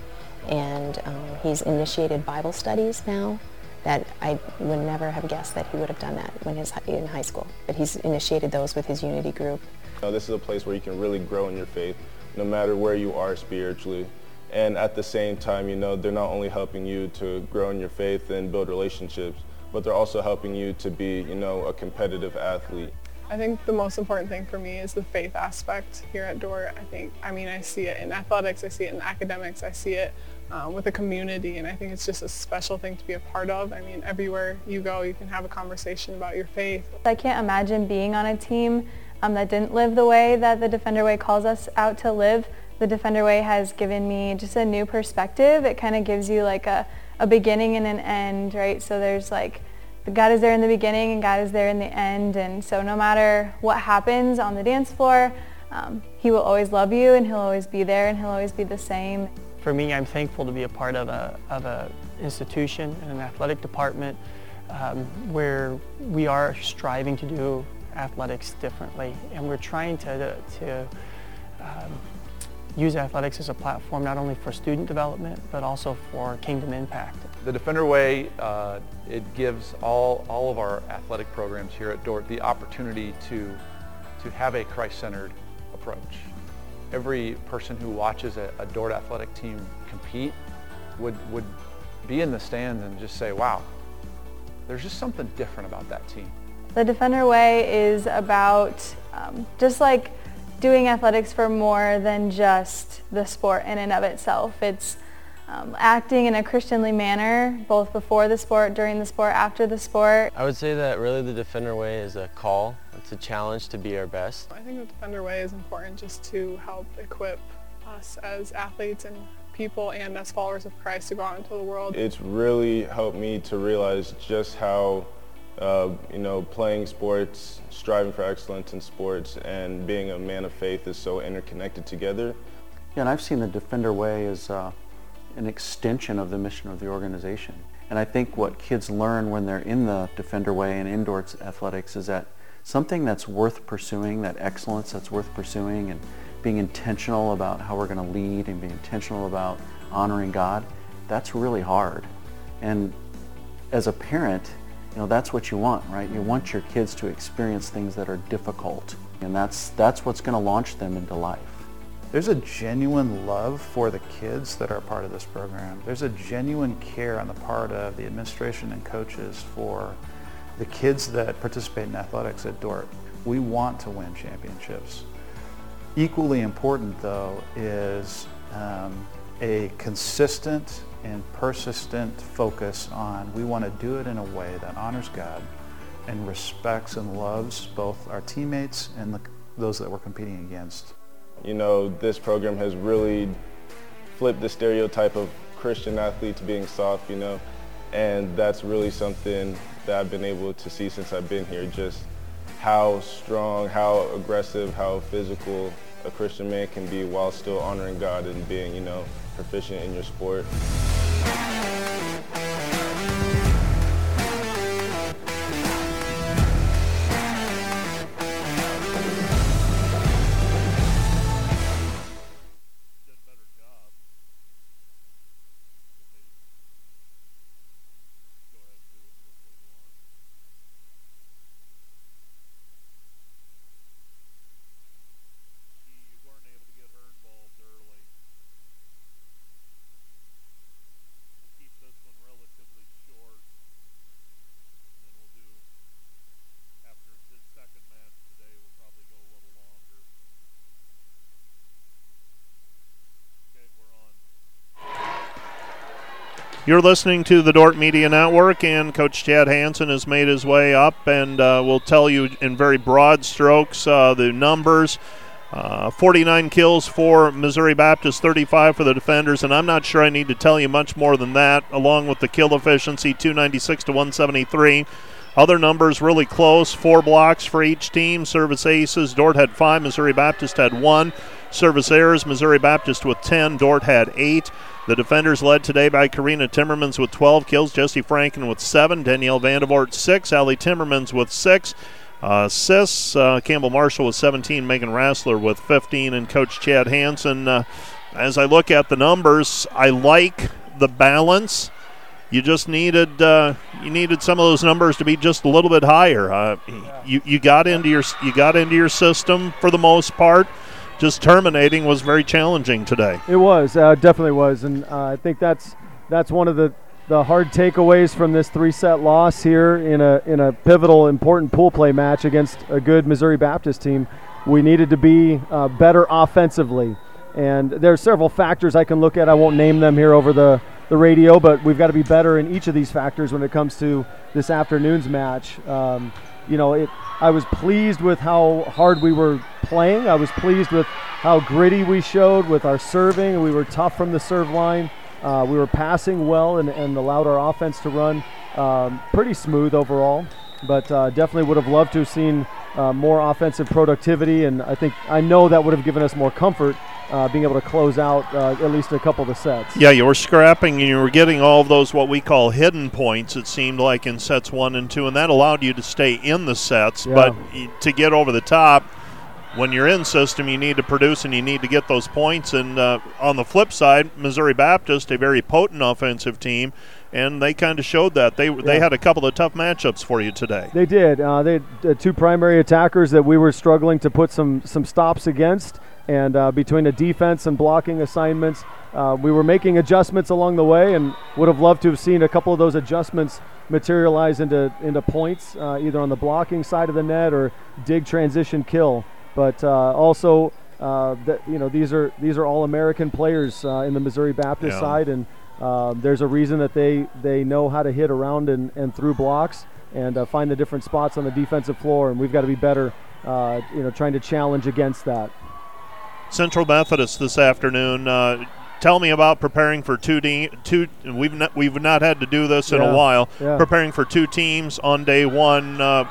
S11: and um, he's initiated Bible studies now that I would never have guessed that he would have done that when he's in high school. But he's initiated those with his Unity group.
S9: This is a place where you can really grow in your faith, no matter where you are spiritually. And at the same time, you know, they're not only helping you to grow in your faith and build relationships, but they're also helping you to be, you know, a competitive athlete.
S10: I think the most important thing for me is the faith aspect here at Dordt. I think, I mean, I see it in athletics, I see it in academics, I see it um, with the community, and I think it's just a special thing to be a part of. I mean, everywhere you go, you can have a conversation about your faith.
S8: I can't imagine being on a team um, that didn't live the way that the Defender Way calls us out to live. The Defender Way has given me just a new perspective. It kind of gives you like a, a beginning and an end, right? So there's like God is there in the beginning and God is there in the end. And so no matter what happens on the dance floor, um, he will always love you and he'll always be there and he'll always be the same.
S13: For me, I'm thankful to be a part of a, of a institution and an athletic department um, where we are striving to do athletics differently and we're trying to, to um, use athletics as a platform not only for student development but also for kingdom impact.
S6: The Defender Way, uh, it gives all, all of our athletic programs here at Dordt the opportunity to, to have a Christ-centered approach. Every person who watches a, a Dordt athletic team compete would, would be in the stands and just say, wow, there's just something different about that team.
S8: The Defender Way is about um, just like doing athletics for more than just the sport in and of itself. It's um, acting in a Christianly manner, both before the sport, during the sport, after the sport.
S7: I would say that really the Defender Way is a call. It's a challenge to be our best.
S10: I think the Defender Way is important just to help equip us as athletes and people and as followers of Christ to go out into the world.
S9: It's really helped me to realize just how uh, you know, playing sports, striving for excellence in sports, and being a man of faith is so interconnected together.
S12: Yeah, and I've seen the Defender Way as uh, an extension of the mission of the organization. And I think what kids learn when they're in the Defender Way and indoor athletics is that something that's worth pursuing, that excellence that's worth pursuing, and being intentional about how we're going to lead and being intentional about honoring God, that's really hard. And as a parent, you know, that's what you want, right? You want your kids to experience things that are difficult. And that's, that's what's going to launch them into life.
S2: There's a genuine love for the kids that are part of this program. There's a genuine care on the part of the administration and coaches for the kids that participate in athletics at Dordt. We want to win championships. Equally important, though, is um, a consistent and persistent focus on we want to do it in a way that honors God and respects and loves both our teammates and the, those that we're competing against.
S9: You know, this program has really flipped the stereotype of Christian athletes being soft, you know, and that's really something that I've been able to see since I've been here, just how strong, how aggressive, how physical a Christian man can be while still honoring God and being, you know, proficient in your sport.
S1: You're listening to the Dordt Media Network, and Coach Chad Hanson has made his way up and uh, will tell you in very broad strokes uh, the numbers. Uh, 49 kills for Missouri Baptist, 35 for the defenders, and I'm not sure I need to tell you much more than that, along with the kill efficiency, 296 to 173. Other numbers really close, four blocks for each team. Service aces, Dordt had five, Missouri Baptist had one. Service errors, Missouri Baptist with 10, Dordt had eight. The defenders led today by Karina Timmermans with 12 kills, Jesse Franken with 7, Danielle Vandevort 6, Allie Timmermans with 6. Uh, assists, uh, Campbell Marshall with 17, Megan Rassler with 15, and Coach Chad Hanson. Uh, as I look at the numbers, I like the balance. You just needed uh, you needed some of those numbers to be just a little bit higher. Uh, you you got into your you got into your system for the most part just terminating was very challenging today.
S15: It was, uh, definitely was, and uh, I think that's that's one of the, the hard takeaways from this three-set loss here in a in a pivotal, important pool play match against a good Missouri Baptist team. We needed to be uh, better offensively, and there are several factors I can look at. I won't name them here over the the radio, but we've got to be better in each of these factors when it comes to this afternoon's match. Um, you know, it, I was pleased with how hard we were playing. I was pleased with how gritty we showed with our serving. We were tough from the serve line. Uh, we were passing well and, and, allowed our offense to run um, pretty smooth overall. But uh, definitely would have loved to have seen uh, more offensive productivity, and I think I know that would have given us more comfort uh, being able to close out uh, at least a couple of the sets.
S1: Yeah, you were scrapping and you were getting all of those what we call hidden points, it seemed like in sets one and two, and that allowed you to stay in the sets. Yeah. But to get over the top, when you're in system, you need to produce and you need to get those points. And uh, on the flip side, Missouri Baptist, a very potent offensive team, and they kind of showed that. They, yeah. they had a couple of tough matchups for you today.
S15: They did. Uh, they had uh, two primary attackers that we were struggling to put some, some stops against. And uh, between the defense and blocking assignments, uh, we were making adjustments along the way, and would have loved to have seen a couple of those adjustments materialize into into points, uh, either on the blocking side of the net or dig transition kill. But uh, also, uh, that you know, these are these are all American players uh, in the Missouri Baptist yeah. side, and there's a reason that they they know how to hit around and, and through blocks and find the different spots on the defensive floor, and we've got to be better, you know, trying to challenge against that.
S1: Central Methodist this afternoon. Uh, tell me about preparing for two de- two. We've not, we've not had to do this in yeah, a while. Yeah. Preparing for two teams on day one. Uh,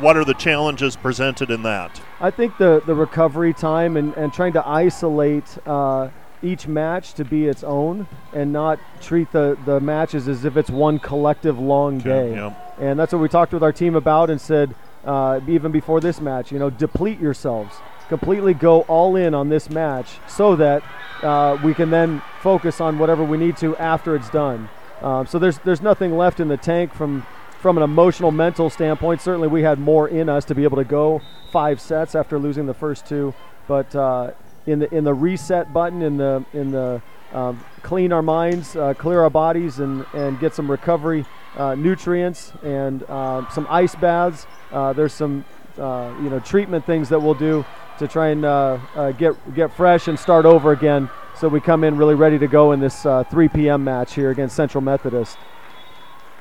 S1: what are the challenges presented in that?
S15: I think the the recovery time and, and trying to isolate. Uh, each match to be its own and not treat the, the matches as if it's one collective long day. Yeah, and that's what we talked with our team about and said, uh, even before this match, you know, deplete yourselves completely go all in on this match so that uh, we can then focus on whatever we need to after it's done. Um, so there's there's nothing left in the tank from from an emotional mental standpoint. Certainly we had more in us to be able to go five sets after losing the first two, but uh, in the in the reset button in the in the um, clean our minds, uh, clear our bodies, and and get some recovery uh, nutrients and uh, some ice baths. Uh, there's some you know treatment things that we'll do to try and uh, uh, get get fresh and start over again. So we come in really ready to go in this uh, 3 p.m. match here against Central Methodist.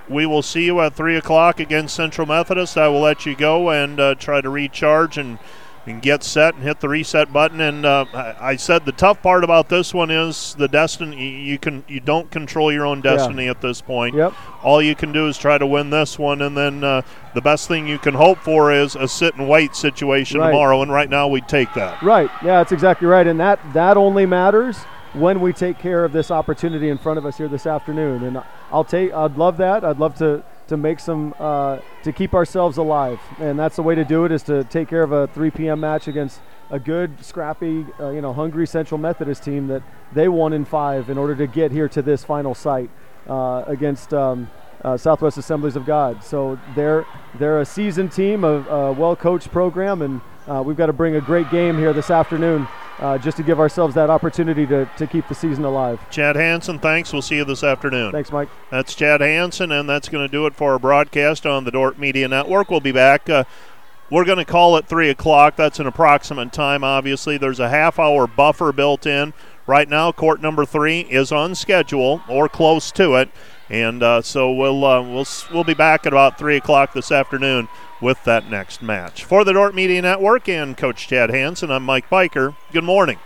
S1: We will see you at 3 o'clock against Central Methodist. I will let you go and uh, try to recharge and and get set and hit the reset button. And uh, I said the tough part about this one is the destiny. You can you don't control your own destiny yeah. at this point.
S15: Yep.
S1: All you can do is try to win this one, and then uh, the best thing you can hope for is a sit and wait situation right. tomorrow. And right now we take that.
S15: Right. Yeah, that's exactly right. And that that only matters when we take care of this opportunity in front of us here this afternoon. And I'll take. I'd love that. I'd love to to make some uh, to keep ourselves alive, and that's the way to do it is to take care of a 3 p.m. match against a good, scrappy, uh, you know, hungry Central Methodist team that they won in five in order to get here to this final site uh, against um, uh, Southwest Assemblies of God. So they're they're a seasoned team, a, a well-coached program, and uh, we've got to bring a great game here this afternoon uh, just to give ourselves that opportunity to, to keep the season alive.
S1: Chad Hanson, thanks. We'll see you this afternoon.
S15: Thanks, Mike.
S1: That's Chad Hanson, and that's going to do it for our broadcast on the Dordt Media Network. We'll be back. Uh, we're going to call it 3 o'clock. That's an approximate time, obviously. There's a half hour buffer built in Right now, court number three is on schedule or close to it, and uh, so we'll uh, we'll we'll be back at about three o'clock this afternoon with that next match. For the Dordt Media Network and Coach Chad Hanson, I'm Mike Biker. Good morning.